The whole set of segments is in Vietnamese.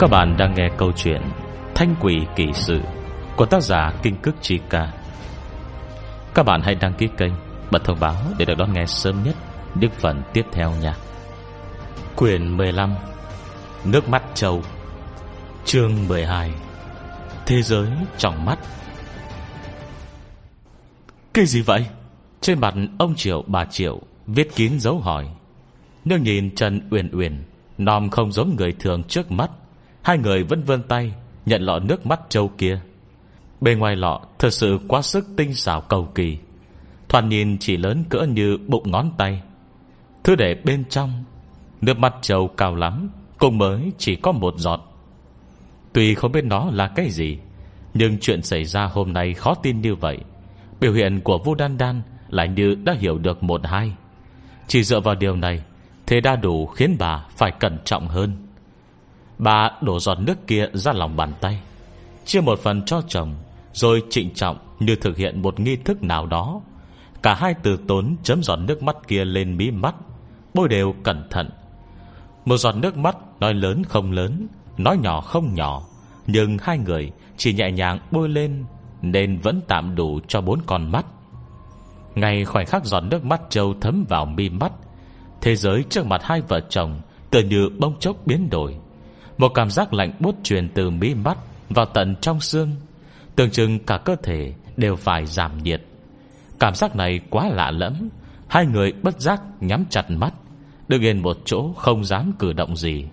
Các bạn đang nghe câu chuyện Thanh quỷ kỳ sự Của tác giả Kinh Cức Chi Ca. Các bạn hãy đăng ký kênh Bật thông báo để được đón nghe sớm nhất Những phần tiếp theo nha. Quyền 15 Nước mắt châu, Chương 12 Thế giới trong mắt. Cái gì vậy? Trên mặt ông Triệu, bà Triệu Viết kín dấu hỏi. Nếu nhìn Trần Uyển Uyển, Nòm không giống người thường trước mắt. Hai người vẫn vươn tay, Nhận lọ nước mắt châu kia. Bên ngoài lọ thật sự quá sức tinh xảo cầu kỳ. Thoạt nhìn chỉ lớn cỡ như bụng ngón tay. Thứ để bên trong, Nước mắt châu cao lắm Cũng mới chỉ có một giọt. Tuy không biết nó là cái gì, Nhưng chuyện xảy ra hôm nay khó tin như vậy. Biểu hiện của Vu Đan Đan Lại như đã hiểu được một hai. Chỉ dựa vào điều này, Thế đã đủ khiến bà phải cẩn trọng hơn. Bà đổ giọt nước kia ra lòng bàn tay, Chia một phần cho chồng, Rồi trịnh trọng như thực hiện một nghi thức nào đó. Cả hai từ tốn chấm giọt nước mắt kia lên mí mắt, Bôi đều cẩn thận. Một giọt nước mắt nói lớn không lớn, Nói nhỏ không nhỏ, Nhưng hai người chỉ nhẹ nhàng bôi lên Nên vẫn tạm đủ cho bốn con mắt. Ngay khoảnh khắc giọt nước mắt trâu thấm vào mi mắt, Thế giới trước mặt hai vợ chồng Tựa như bông chốc biến đổi. Một cảm giác lạnh bút truyền từ mí mắt Vào tận trong xương. Tưởng chừng cả cơ thể đều phải giảm nhiệt. Cảm giác này quá lạ lẫm. Hai người bất giác nhắm chặt mắt, Đứng yên một chỗ không dám cử động gì.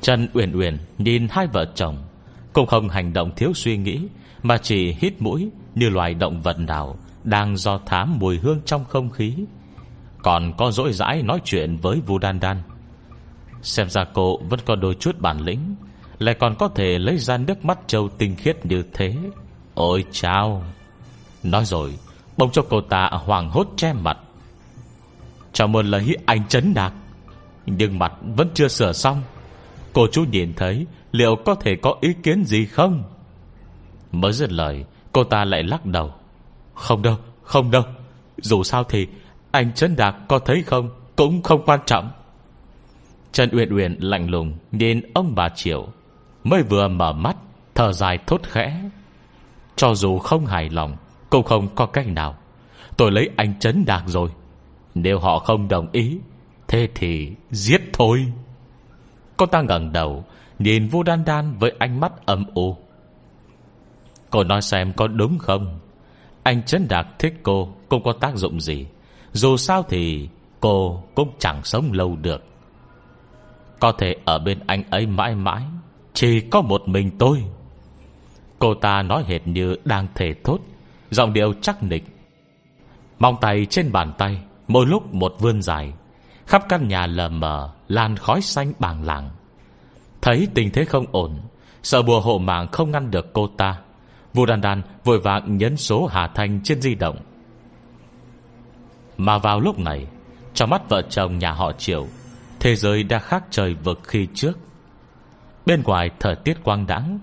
Trần Uyển Uyển nhìn hai vợ chồng, Cũng không hành động thiếu suy nghĩ, Mà chỉ hít mũi Như loài động vật nào Đang do thám mùi hương trong không khí. Còn có dỗi dãi nói chuyện với Vu Đan Đan. Xem ra cô vẫn có đôi chút bản lĩnh Lại còn có thể lấy ra nước mắt châu tinh khiết như thế. Ôi chao. Nói rồi Bông cho cô ta hoàng hốt che mặt. Chào mừng lấy anh chấn đạc Nhưng mặt vẫn chưa sửa xong. Cô chú nhìn thấy Liệu có thể có ý kiến gì không? Mới dứt lời Cô ta lại lắc đầu. Không đâu, không đâu. Dù sao thì anh Trấn Đạc có thấy không Cũng không quan trọng. Trần Uyển Uyển lạnh lùng Nhìn ông bà Triệu, Mới vừa mở mắt, Thở dài thốt khẽ. Cho dù không hài lòng, Cũng không có cách nào. Tôi lấy anh Trấn Đạc rồi. Nếu họ không đồng ý, Thế thì giết thôi. Cô ta ngẩng đầu, Nhìn Vu Đan Đan với ánh mắt âm u. Cô nói xem có đúng không? Anh Trấn Đạc thích cô, Cũng có tác dụng gì? Dù sao thì cô cũng chẳng sống lâu được. Có thể ở bên anh ấy mãi mãi, Chỉ có một mình tôi. Cô ta nói hệt như đang thể thốt, Giọng điệu chắc nịch. Mong tay trên bàn tay, Mỗi lúc một vươn dài, Khắp căn nhà lờ mờ Lan khói xanh bàng làng. Thấy tình thế không ổn, Sợ bùa hộ mạng không ngăn được cô ta Vua đàn đàn vội vàng nhấn số Hà Thanh trên di động. Mà vào lúc này, Trong mắt vợ chồng nhà họ Triệu Thế giới đã khác trời vực khi trước. Bên ngoài thời tiết quang đãng,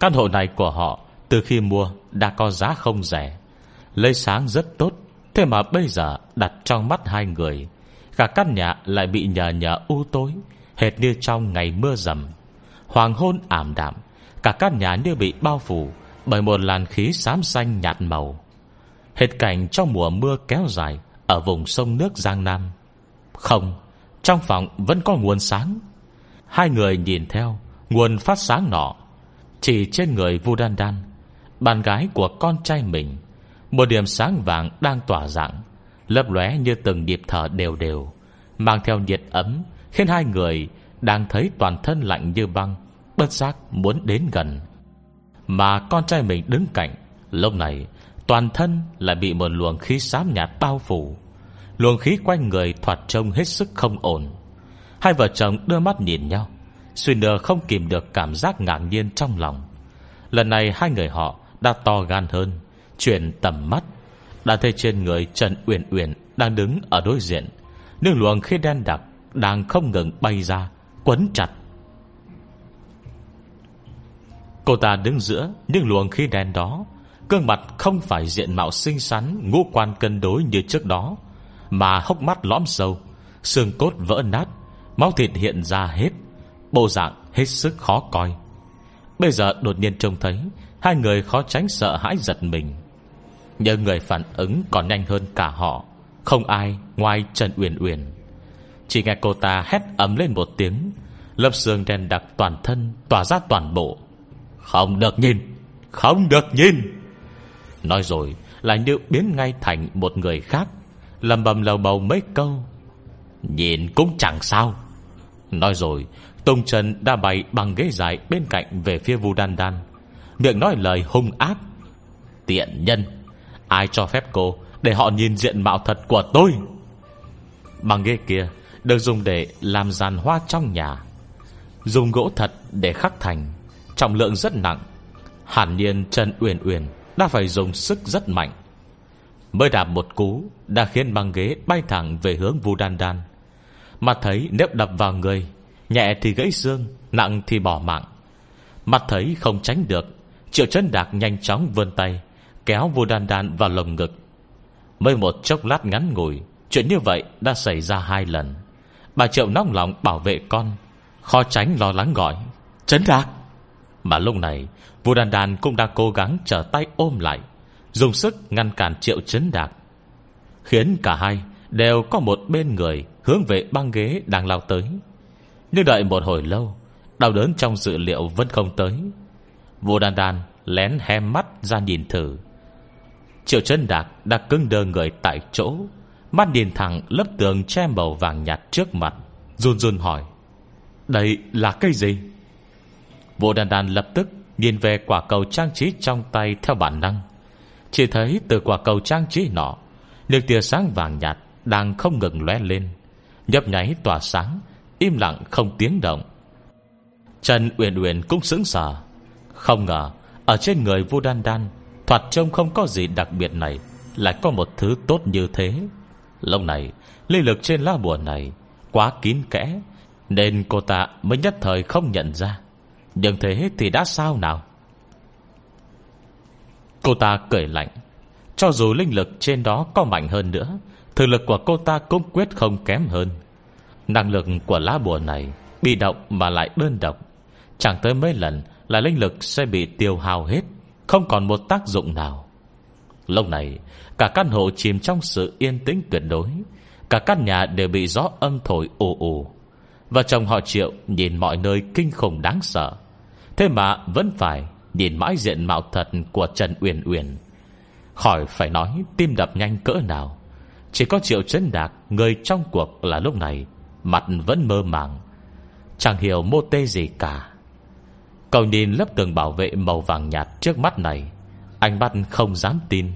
Căn hộ này của họ Từ khi mua đã có giá không rẻ. Lấy sáng rất tốt, Thế mà bây giờ đặt trong mắt hai người. Cả căn nhà lại bị nhờ nhờ u tối, Hệt như trong ngày mưa rầm Hoàng hôn ảm đạm, Cả căn nhà như bị bao phủ Bởi một làn khí xám xanh nhạt màu. Hệt cảnh trong mùa mưa kéo dài Ở vùng sông nước Giang Nam. Không trong phòng vẫn có nguồn sáng. Hai người nhìn theo, Nguồn phát sáng nọ. Chỉ trên người Vu Đan Đan, Bạn gái của con trai mình, Một điểm sáng vàng đang tỏa dạng Lấp lóe như từng nhịp thở đều đều, Mang theo nhiệt ấm, Khiến hai người đang thấy toàn thân lạnh như băng, Bất giác muốn đến gần. Mà con trai mình đứng cạnh, Lúc này toàn thân lại bị một luồng khí xám nhạt bao phủ. Luồng khí quanh người thoạt trông hết sức không ổn. Hai vợ chồng đưa mắt nhìn nhau, Suy nửa không kìm được cảm giác ngạc nhiên trong lòng. Lần này hai người họ đã to gan hơn Chuyển tầm mắt, Đã thấy trên người Trần Uyển Uyển Đang đứng ở đối diện, Nhưng luồng khí đen đặc Đang không ngừng bay ra, Quấn chặt. Cô ta đứng giữa những luồng khí đen đó Cương mặt không phải diện mạo xinh xắn, Ngũ quan cân đối như trước đó mà hốc mắt lõm sâu, Xương cốt vỡ nát, Máu thịt hiện ra hết, Bộ dạng Hết sức khó coi. Bây giờ đột nhiên trông thấy, Hai người khó tránh sợ hãi giật mình. Nhưng người phản ứng còn nhanh hơn cả họ, Không ai ngoài Trần Uyển Uyển. Chỉ nghe cô ta hét ấm lên một tiếng, Lớp xương đen đặc toàn thân Tỏa ra toàn bộ. Không được nhìn, Không được nhìn! Nói rồi, lại như biến ngay thành một người khác. Lầm bầm lầu bầu mấy câu. Nhìn cũng chẳng sao. Nói rồi Tùng Trần đã bày bằng ghế dài Bên cạnh về phía Vu Đan Đan. Miệng nói lời hung ác. Tiện nhân, Ai cho phép cô Để họ nhìn diện mạo thật của tôi? Bằng ghế kia, Được dùng để làm giàn hoa trong nhà. Dùng gỗ thật để khắc thành, Trọng lượng rất nặng. Hẳn nhiên Trần Uyển Uyển Đã phải dùng sức rất mạnh. Mới đạp một cú Đã khiến băng ghế bay thẳng về hướng Vu Đan Đan. Mặt thấy nếu đập vào người, Nhẹ thì gãy xương, Nặng thì bỏ mạng. Mặt thấy không tránh được, Triệu chân đạc nhanh chóng vươn tay, Kéo Vu Đan Đan vào lồng ngực. Mới một chốc lát ngắn ngủi, Chuyện như vậy đã xảy ra hai lần. Bà Triệu nóng lòng bảo vệ con, Khó tránh lo lắng gọi, Trấn đạc! Mà lúc này, Vu Đan Đan cũng đang cố gắng trở tay ôm lại. Dùng sức ngăn cản Triệu chấn Đạc Khiến cả hai Đều có một bên người Hướng về băng ghế đang lao tới. Nhưng đợi một hồi lâu, Đau đớn trong dự liệu vẫn không tới. Vô đan đan lén hé mắt ra nhìn thử. Triệu chân đạc đã cứng đơ người tại chỗ, Mắt nhìn thẳng lớp tường che màu vàng nhạt trước mặt, Run run hỏi, Đây là cây gì? Vô đan đan lập tức Nhìn về quả cầu trang trí trong tay Theo bản năng. Chỉ thấy từ quả cầu trang trí nọ những tia sáng vàng nhạt Đang không ngừng lóe lên. Nhấp nháy tỏa sáng, Im lặng không tiếng động. Trần Uyển Uyển cũng sững sờ. Không ngờ, Ở trên người Vu Đan Đan, Thoạt trông không có gì đặc biệt này, Lại có một thứ tốt như thế. Lâu này, Lý lực trên lá bùa này Quá kín kẽ, Nên cô ta mới nhất thời không nhận ra. Nhưng thế thì đã sao nào? Cô ta cười lạnh. Cho dù linh lực trên đó có mạnh hơn nữa, Thực lực của cô ta cũng quyết không kém hơn. Năng lực của lá bùa này Bị động mà lại đơn độc. Chẳng tới mấy lần là linh lực sẽ bị tiêu hao hết, Không còn một tác dụng nào. Lúc này, Cả căn hộ chìm trong sự yên tĩnh tuyệt đối. Cả căn nhà đều bị gió âm thổi ồ ồ Và chồng họ triệu Nhìn mọi nơi kinh khủng đáng sợ. Thế mà vẫn phải Nhìn mãi diện mạo thật của Trần Uyển Uyển. Khỏi phải nói, Tim đập nhanh cỡ nào. Chỉ có triệu chấn đạc, Người trong cuộc là lúc này, Mặt vẫn mơ màng. Chẳng hiểu mô tê gì cả. Cậu nhìn lớp tường bảo vệ màu vàng nhạt trước mắt này. Anh bắt không dám tin.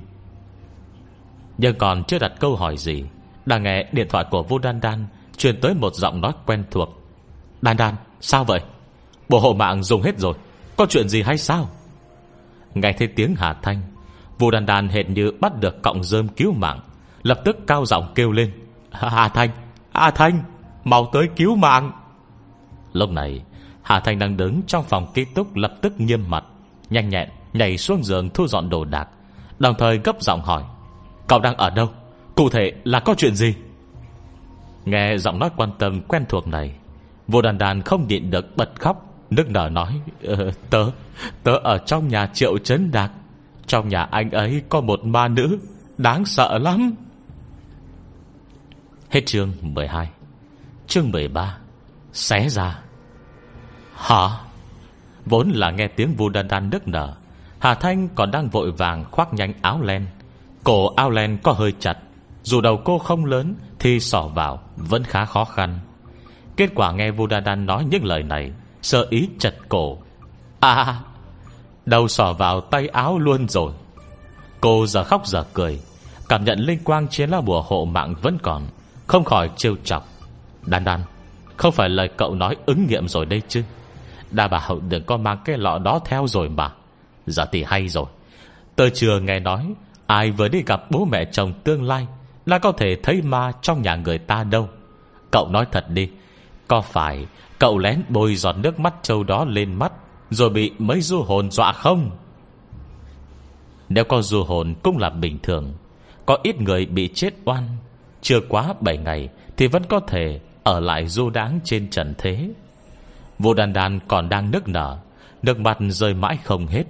Nhưng còn chưa đặt câu hỏi gì, Đang nghe điện thoại của Vu Đan Đan Truyền tới một giọng nói quen thuộc. Đan Đan, sao vậy? Bộ hộ mạng dùng hết rồi. Có chuyện gì hay sao? Nghe thấy tiếng Hà Thanh Vũ Đan Đan hệt như bắt được cọng rơm cứu mạng, Lập tức cao giọng kêu lên, Hà Thanh Hà Thanh, Mau tới cứu mạng. Lúc này, Hà Thanh đang đứng trong phòng ký túc Lập tức nghiêm mặt, Nhanh nhẹn nhảy xuống giường thu dọn đồ đạc, Đồng thời gấp giọng hỏi, Cậu đang ở đâu? Cụ thể là có chuyện gì? Nghe giọng nói quan tâm quen thuộc này Vô đàn đàn không nhịn được bật khóc Nước nở nói ờ, Tớ Tớ ở trong nhà triệu trấn đạt Trong nhà anh ấy có một ma nữ Đáng sợ lắm. Hết chương 12 Chương 13 Xé ra. Hả? Vốn là nghe tiếng vu đan đan nức nở Hà Thanh còn đang vội vàng khoác nhanh áo len. Cổ áo len có hơi chặt Dù đầu cô không lớn Thì sỏ vào vẫn khá khó khăn. Kết quả nghe vu đan đan nói những lời này Sơ ý chật cổ. À Đầu sỏ vào tay áo luôn rồi. Cô giờ khóc giờ cười, Cảm nhận linh quang trên lá bùa hộ mạng vẫn còn, Không khỏi trêu chọc. Đan đan, Không phải lời cậu nói ứng nghiệm rồi đây chứ? Đã bảo đừng có mang cái lọ đó theo rồi mà. Giờ thì hay rồi. Tôi chưa nghe nói, Ai vừa đi gặp bố mẹ chồng tương lai Là có thể thấy ma trong nhà người ta đâu. Cậu nói thật đi có phải cậu lén bôi giọt nước mắt châu đó lên mắt, Rồi bị mấy du hồn dọa không? Nếu có du hồn cũng là bình thường, Có ít người bị chết oan, Chưa quá 7 ngày Thì vẫn có thể ở lại du đáng trên trần thế. Vô đàn đàn còn đang nức nở, Nước mặt rơi mãi không hết.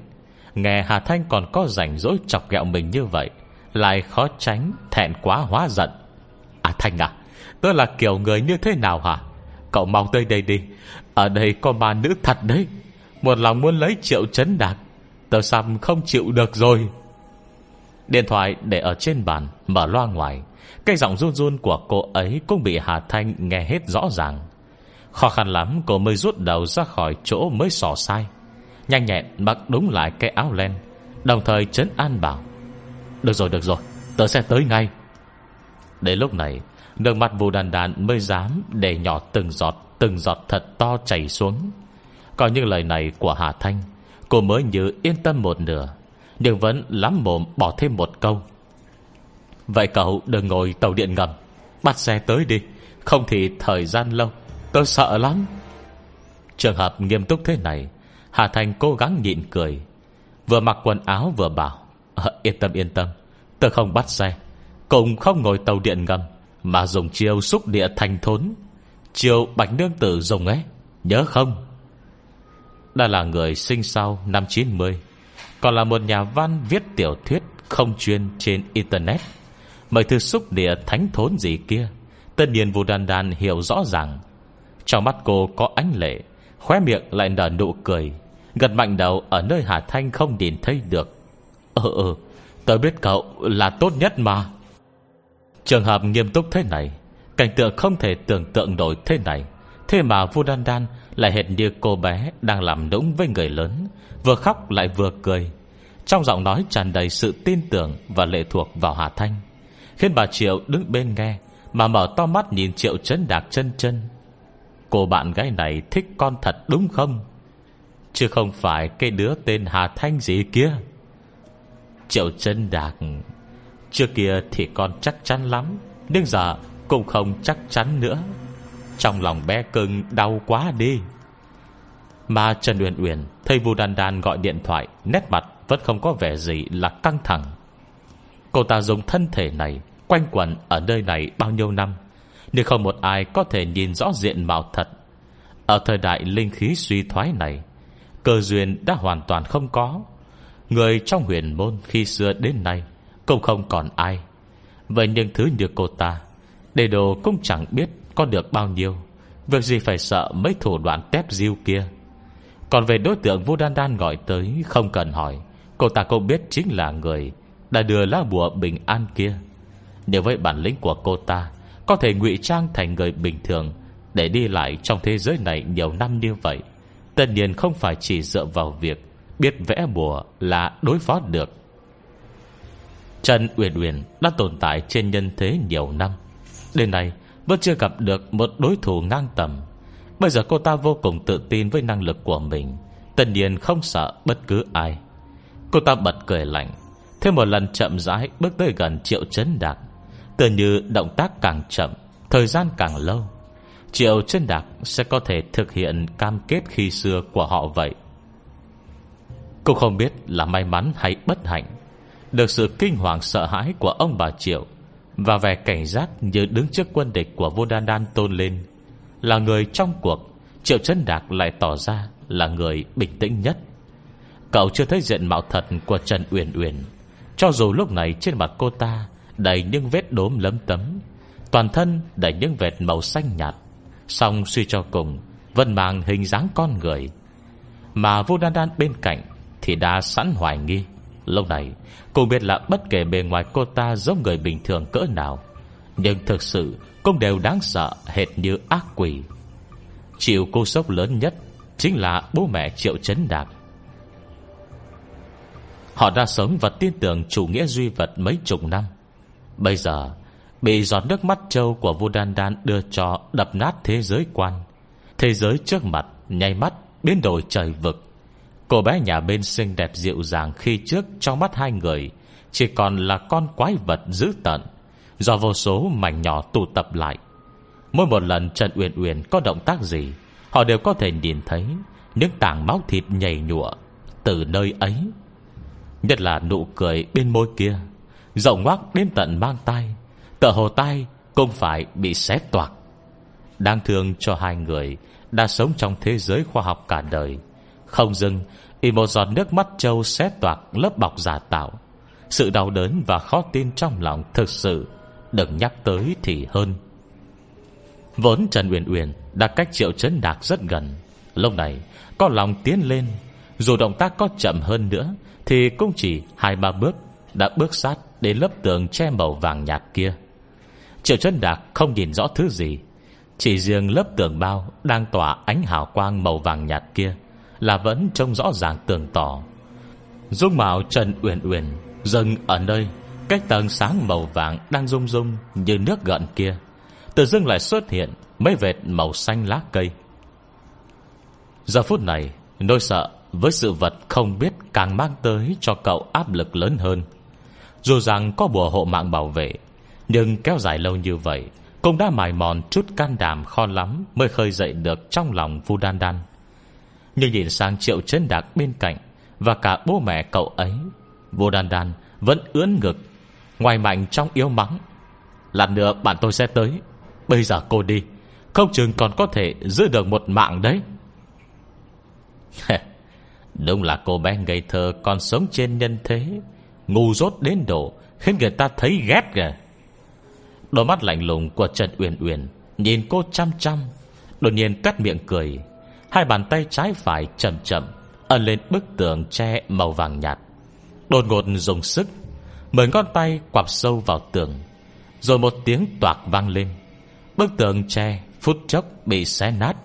Nghe Hà Thanh còn có rảnh rỗi chọc ghẹo mình như vậy, Lại khó tránh, Thẹn quá hóa giận. À Thanh à Tớ là kiểu người như thế nào hả? Cậu mau tới đây đi. Ở đây có ma nữ thật đấy. Một lòng muốn lấy triệu chấn đạt Tớ xăm không chịu được rồi. Điện thoại để ở trên bàn, Mở loa ngoài. Cái giọng run run của cô ấy Cũng bị Hà Thanh nghe hết rõ ràng. Khó khăn lắm, cô mới rút đầu ra khỏi chỗ mới sò sai. Nhanh nhẹn mặc đúng lại cái áo len, Đồng thời chấn an bảo. Được rồi được rồi, Tớ sẽ tới ngay. Đến lúc này Nước mặt vù đàn đàn mới dám Để nhỏ từng giọt Từng giọt thật to chảy xuống. Có những lời này của Hà Thanh Cô mới như yên tâm một nửa Nhưng vẫn lắm mồm bỏ thêm một câu. Vậy cậu đừng ngồi tàu điện ngầm Bắt xe tới đi Không thì thời gian lâu Tôi sợ lắm. Trường hợp nghiêm túc thế này Hà Thành cố gắng nhịn cười Vừa mặc quần áo vừa bảo à, Yên tâm yên tâm Tôi không bắt xe cũng không ngồi tàu điện ngầm. Mà dùng chiêu xúc địa thành thốn. Chiêu bạch nương tử dùng ấy, Nhớ không? Đã là người sinh sau năm 90 Còn là một nhà văn viết tiểu thuyết Không chuyên trên Internet. Mấy thư xúc địa thánh thốn gì kia, Tất nhiên vụ Đan Đan hiểu rõ ràng. Trong mắt cô có ánh lệ, Khóe miệng lại nở nụ cười, Gật mạnh đầu ở nơi Hà Thanh không nhìn thấy được. Ừ ừ Tớ biết cậu là tốt nhất mà. Trường hợp nghiêm túc thế này, Cảnh tượng không thể tưởng tượng nổi thế này. Thế mà Vu Đan Đan Lại hệt như cô bé đang làm nũng với người lớn, Vừa khóc lại vừa cười. Trong giọng nói tràn đầy sự tin tưởng Và lệ thuộc vào Hà Thanh, Khiến bà Triệu đứng bên nghe Mà mở to mắt nhìn Triệu chấn đạc chân chân. Cô bạn gái này thích con thật đúng không? Chứ không phải cái đứa tên Hà Thanh gì kia. Triệu chân đạc Trước kia thì con chắc chắn lắm, Nhưng giờ cũng không chắc chắn nữa. Trong lòng bé cưng đau quá đi. Mà Trần Uyển Uyển Thấy Vu Đan Đan gọi điện thoại, Nét mặt vẫn không có vẻ gì là căng thẳng. Cô ta dùng thân thể này, Quanh quẩn ở nơi này bao nhiêu năm, Nhưng không một ai có thể nhìn rõ diện mạo thật. Ở thời đại linh khí suy thoái này, Cơ duyên đã hoàn toàn không có. Người trong huyền môn khi xưa đến nay cũng không còn ai. Vậy nhưng thứ như cô ta Đề đồ cũng chẳng biết có được bao nhiêu. Việc gì phải sợ mấy thủ đoạn tép diêu kia? Còn về đối tượng Vô Đan Đan gọi tới, Không cần hỏi. Cô ta cũng biết chính là người Đã đưa lá bùa bình an kia. Nếu với bản lĩnh của cô ta Có thể ngụy trang thành người bình thường Để đi lại trong thế giới này nhiều năm như vậy. Tất nhiên không phải chỉ dựa vào việc Biết vẽ bùa là đối phó được. Trần Uyển Uyển đã tồn tại trên nhân thế nhiều năm. Đến nay, vẫn chưa gặp được một đối thủ ngang tầm. Bây giờ cô ta vô cùng tự tin với năng lực của mình. Tất nhiên không sợ bất cứ ai. Cô ta bật cười lạnh, Thêm một lần chậm rãi bước tới gần triệu chấn đạc. Tự như động tác càng chậm, Thời gian càng lâu, Triệu chân đạc sẽ có thể thực hiện cam kết khi xưa của họ vậy. Cô không biết là may mắn hay bất hạnh được sự kinh hoàng sợ hãi của ông bà Triệu Và vẻ cảnh giác như đứng trước quân địch của vô đan đan tôn lên. Là người trong cuộc, Triệu chân đạc lại tỏ ra là người bình tĩnh nhất. Cậu chưa thấy diện mạo thật của Trần Uyển Uyển, Cho dù lúc này trên mặt cô ta Đầy những vết đốm lấm tấm, Toàn thân đầy những vệt màu xanh nhạt Xong suy cho cùng Vẫn mang hình dáng con người. Mà vô đan đan bên cạnh Thì đã sẵn hoài nghi. Lúc này, cô biết là bất kể bề ngoài cô ta Giống người bình thường cỡ nào, Nhưng thực sự Cũng đều đáng sợ hệt như ác quỷ. Chịu cô sốc lớn nhất Chính là bố mẹ Triệu Chấn đạp. Họ đã sống và tin tưởng chủ nghĩa duy vật mấy chục năm. Bây giờ, Bị giọt nước mắt trâu của vua Đan Đan đưa cho đập nát thế giới quan. Thế giới trước mặt, Nháy mắt biến đổi trời vực. Cô bé nhà bên xinh đẹp dịu dàng Khi trước trong mắt hai người, Chỉ còn là con quái vật dữ tận Do vô số mảnh nhỏ tụ tập lại, Mỗi một lần Trần Uyển Uyển có động tác gì, Họ đều có thể nhìn thấy Những tảng máu thịt nhảy nhụa Từ nơi ấy. Nhất là nụ cười bên môi kia Rộng ngoác đến tận mang tay Tờ hồ tay cũng phải bị xé toạc. Đang thương cho hai người Đã sống trong thế giới khoa học cả đời không dừng, Y một giọt nước mắt trâu xé toạc lớp bọc giả tạo. Sự đau đớn và khó tin trong lòng thực sự Đừng nhắc tới thì hơn. Vốn Trần Uyển Uyển Đã cách triệu chấn đạc rất gần. Lúc này, có lòng tiến lên. Dù động tác có chậm hơn nữa, Thì cũng chỉ hai ba bước Đã bước sát đến lớp tường che màu vàng nhạt kia. Triệu chân đạc không nhìn rõ thứ gì, Chỉ riêng lớp tường bao Đang tỏa ánh hào quang màu vàng nhạt kia. Là vẫn trông rõ ràng tường tỏ. Dung mạo Trần Uyển Uyển Dừng ở nơi Cách tầng sáng màu vàng đang rung rung Như nước gợn kia. Tự dưng lại xuất hiện Mấy vệt màu xanh lá cây. Giờ phút này, Nỗi sợ với sự vật không biết Càng mang tới cho cậu áp lực lớn hơn. Dù rằng có bùa hộ mạng bảo vệ, Nhưng kéo dài lâu như vậy, Cũng đã mài mòn chút can đảm kho lắm Mới khơi dậy được trong lòng Vu Đan Đan. Nhưng nhìn sang triệu chân đạc bên cạnh, Và cả bố mẹ cậu ấy, Vô Đan Đan vẫn ướn ngực, Ngoài mạnh trong yếu mắng. Lần nữa bạn tôi sẽ tới, Bây giờ cô đi, Không chừng còn có thể giữ được một mạng đấy. Đúng là cô bé ngây thơ, Còn sống trên nhân thế, Ngu dốt đến độ Khiến người ta thấy ghét kìa. Đôi mắt lạnh lùng của Trần Uyển Uyển Nhìn cô chăm chăm, Đột nhiên cắt miệng cười. Hai bàn tay trái phải chậm chậm Ấn lên bức tường tre màu vàng nhạt. Đột ngột dùng sức, Mười ngón tay quặp sâu vào tường, Rồi một tiếng toạc vang lên. Bức tường tre phút chốc bị xé nát.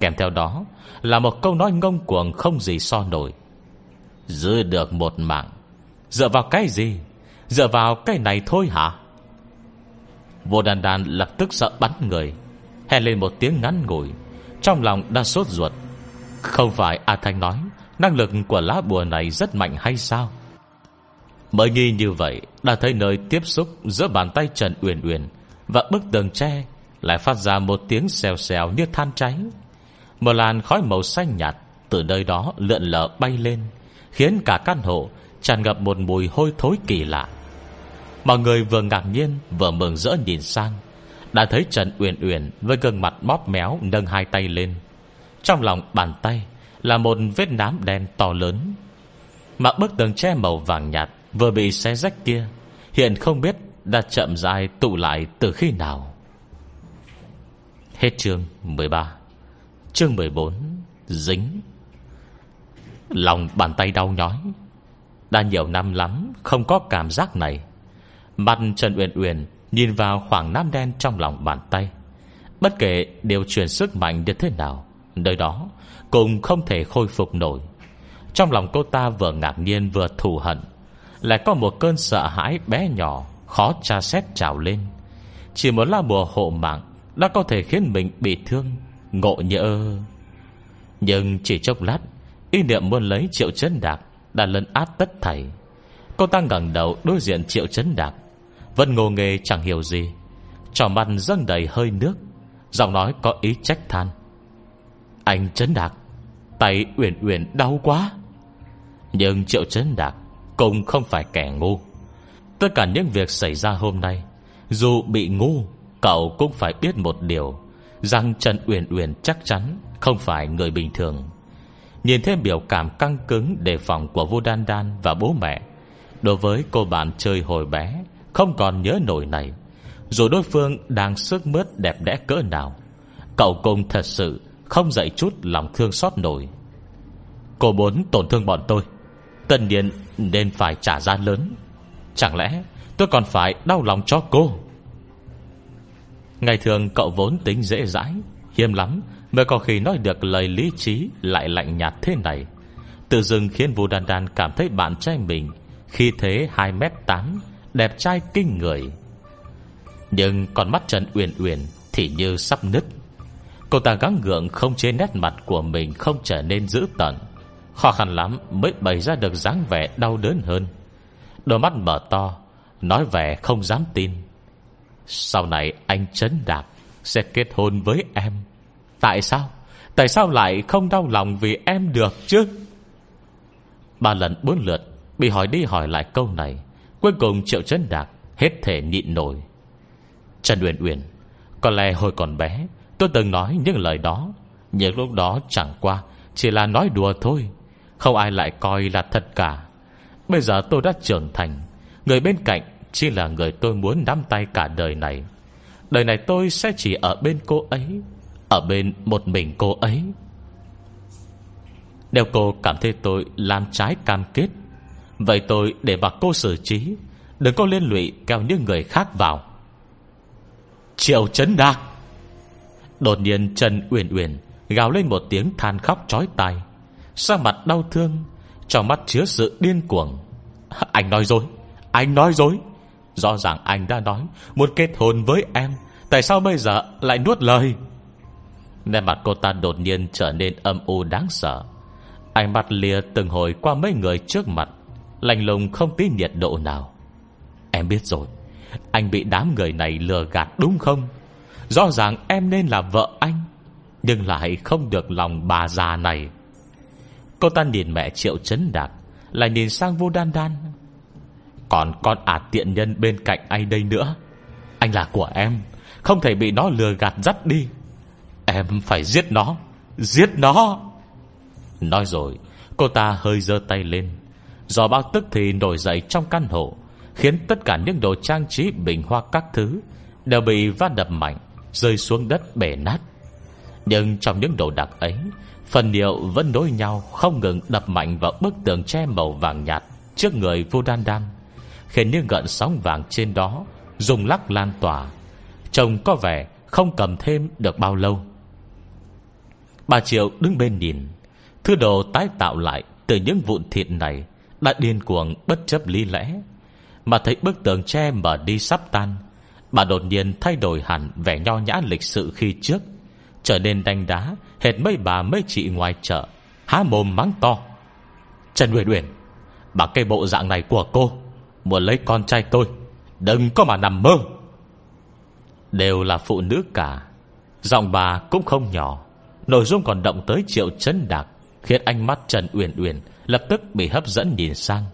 Kèm theo đó Là một câu nói ngông cuồng không gì so nổi. Giữ được một mạng, Dựa vào cái gì? Dựa vào cái này thôi hả? Vô đàn đàn lập tức sợ bắn người Hèn lên một tiếng ngắn ngủi. Trong lòng đã sốt ruột. Không phải A Thanh nói, Năng lực của lá bùa này rất mạnh hay sao? Mới nghi như vậy, Đã thấy nơi tiếp xúc giữa bàn tay Trần Uyển Uyển Và bức tường tre Lại phát ra một tiếng xèo xèo như than cháy. Một làn khói màu xanh nhạt Từ nơi đó lượn lờ bay lên, Khiến cả căn hộ Tràn ngập một mùi hôi thối kỳ lạ. Mọi người vừa ngạc nhiên, Vừa mừng rỡ nhìn sang. Đã thấy Trần Uyển Uyển Với gương mặt bóp méo nâng hai tay lên. Trong lòng bàn tay Là một vết nám đen to lớn. Mà bức tường tre màu vàng nhạt Vừa bị xé rách kia, Hiện không biết đã chậm dài tụ lại từ khi nào. Hết chương 13 Chương 14 Dính. Lòng bàn tay đau nhói. Đã nhiều năm lắm Không có cảm giác này. Mặt Trần Uyển Uyển Nhìn vào khoảng nám đen trong lòng bàn tay, Bất kể điều chuyển sức mạnh như thế nào, Nơi đó Cũng không thể khôi phục nổi. Trong lòng cô ta vừa ngạc nhiên vừa thù hận, Lại có một cơn sợ hãi bé nhỏ, Khó tra xét trào lên. Chỉ một la bùa hộ mạng Đã có thể khiến mình bị thương, Ngộ nhỡ. Nhưng chỉ chốc lát, Ý niệm muốn lấy triệu chấn đạc Đã lấn át tất thảy. Cô ta ngẩng đầu đối diện triệu chấn đạc vẫn ngô nghề chẳng hiểu gì. Trò mặt dâng đầy hơi nước, Giọng nói có ý trách than. Anh chấn đạc, Tay uyển uyển đau quá. Nhưng triệu chấn đạc Cũng không phải kẻ ngu. Tất cả những việc xảy ra hôm nay, Dù bị ngu, Cậu cũng phải biết một điều, Rằng Trần Uyển Uyển chắc chắn Không phải người bình thường. Nhìn thêm biểu cảm căng cứng Đề phòng của vô đan đan và bố mẹ, Đối với cô bạn chơi hồi bé không còn nhớ nổi này. Dù đối phương đang sức mướt đẹp đẽ cỡ nào, Cậu cùng thật sự Không dậy chút lòng thương xót nổi. Cô muốn tổn thương bọn tôi, Tất nhiên nên phải trả giá lớn. Chẳng lẽ tôi còn phải đau lòng cho cô? Ngày thường cậu vốn tính dễ dãi, Hiếm lắm Mới có khi nói được lời lý trí Lại lạnh nhạt thế này. Tự dưng khiến Vũ Đan Đan cảm thấy bạn trai mình Khi thế 2m8 Đẹp trai kinh người. Nhưng còn mắt Trần Uyển Uyển Thì như sắp nứt. Cô ta gắng gượng không chế nét mặt của mình Không trở nên dữ tợn. Khó khăn lắm mới bày ra được dáng vẻ đau đớn hơn. Đôi mắt mở to, Nói vẻ không dám tin. Sau này anh Trấn Đạp Sẽ kết hôn với em. Tại sao? Tại sao lại không đau lòng vì em được chứ? Ba lần bốn lượt Bị hỏi đi hỏi lại câu này. Cuối cùng Triệu Trấn Đạc Hết thể nhịn nổi. Trần Uyển Uyển, Có lẽ hồi còn bé, Tôi từng nói những lời đó, Nhưng lúc đó chẳng qua Chỉ là nói đùa thôi, Không ai lại coi là thật cả. Bây giờ tôi đã trưởng thành, Người bên cạnh chỉ là người tôi muốn nắm tay cả đời này. Đời này tôi sẽ chỉ ở bên cô ấy, Ở bên một mình cô ấy. Nếu cô cảm thấy tôi làm trái cam kết Vậy tôi để mặc cô xử trí. Đừng có liên lụy kéo những người khác vào. Triệu chấn đạc Đột nhiên Trần Uyển Uyển, Gào lên một tiếng than khóc trói tai. Sang mặt đau thương, Trong mắt chứa sự điên cuồng. Anh nói dối, Anh nói dối. Rõ ràng anh đã nói, Muốn kết hôn với em, Tại sao bây giờ lại nuốt lời? Nét mặt cô ta đột nhiên trở nên âm u đáng sợ. Ánh mắt lìa từng hồi qua mấy người trước mặt. Lành lùng không tí nhiệt độ nào. Em biết rồi, Anh bị đám người này lừa gạt đúng không? Rõ ràng em nên là vợ anh, Nhưng lại không được lòng bà già này. Cô ta nhìn mẹ triệu chấn đạt, Lại nhìn sang vô đan đan. Còn con ả tiện nhân bên cạnh anh đây nữa? Anh là của em, Không thể bị nó lừa gạt dắt đi. Em phải giết nó Giết nó. Nói rồi, Cô ta hơi dơ tay lên. Do bao tức thì nổi dậy trong căn hộ, Khiến tất cả những đồ trang trí bình hoa các thứ Đều bị va đập mạnh, Rơi xuống đất bể nát. Nhưng trong những đồ đạc ấy, Phần điệu vẫn nối nhau, Không ngừng đập mạnh vào bức tường tre màu vàng nhạt Trước người vô đan đan, Khiến những gợn sóng vàng trên đó Dùng lắc lan tỏa. Trông có vẻ không cầm thêm được bao lâu. Bà Triệu đứng bên nhìn, Thứ đồ tái tạo lại Từ những vụn thịt này đã điên cuồng bất chấp lý lẽ, Mà thấy bức tường tre mở đi sắp tan, Bà đột nhiên thay đổi hẳn Vẻ nho nhã lịch sự khi trước, Trở nên đánh đá, Hệt mấy bà mấy chị ngoài chợ, Há mồm mắng to. Trần Uyển Uyển, Bà cây bộ dạng này của cô, Muốn lấy con trai tôi, Đừng có mà nằm mơ. Đều là phụ nữ cả, Giọng bà cũng không nhỏ, Nội dung còn động tới triệu chấn đạc, Khiến ánh mắt Trần Uyển Uyển Lập tức bị hấp dẫn nhìn sang.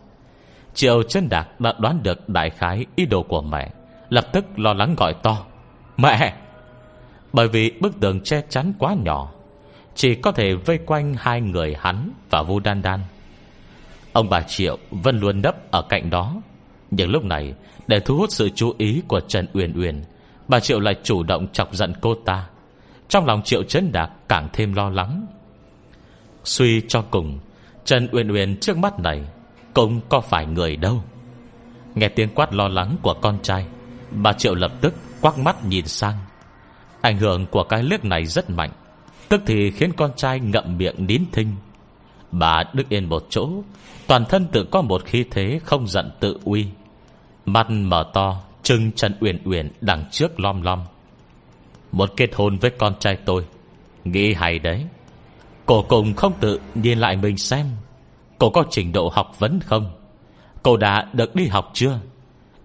Triệu chân đạc đã đoán được đại khái ý đồ của mẹ, Lập tức lo lắng gọi to, Mẹ! Bởi vì bức tường che chắn quá nhỏ, Chỉ có thể vây quanh hai người hắn và Vu Đan Đan. Ông bà Triệu vẫn luôn nấp ở cạnh đó, Nhưng lúc này, Để thu hút sự chú ý của Trần Uyển Uyển, Bà Triệu lại chủ động chọc giận cô ta. Trong lòng Triệu Trấn Đạc càng thêm lo lắng. Suy cho cùng Trần Uyển Uyển trước mắt này Cũng có phải người đâu. Nghe tiếng quát lo lắng của con trai, Bà Triệu lập tức quắc mắt nhìn sang. Ảnh hưởng của cái liếc này rất mạnh, Tức thì khiến con trai ngậm miệng nín thinh. Bà đứng yên một chỗ, Toàn thân tự có một khí thế Không giận tự uy. Mắt mở to Trưng Trần Uyển Uyển đằng trước lom lom. Một kết hôn với con trai tôi, Nghĩ hay đấy. Cô cùng không tự nhìn lại mình xem, Cô có trình độ học vấn không? Cô đã được đi học chưa?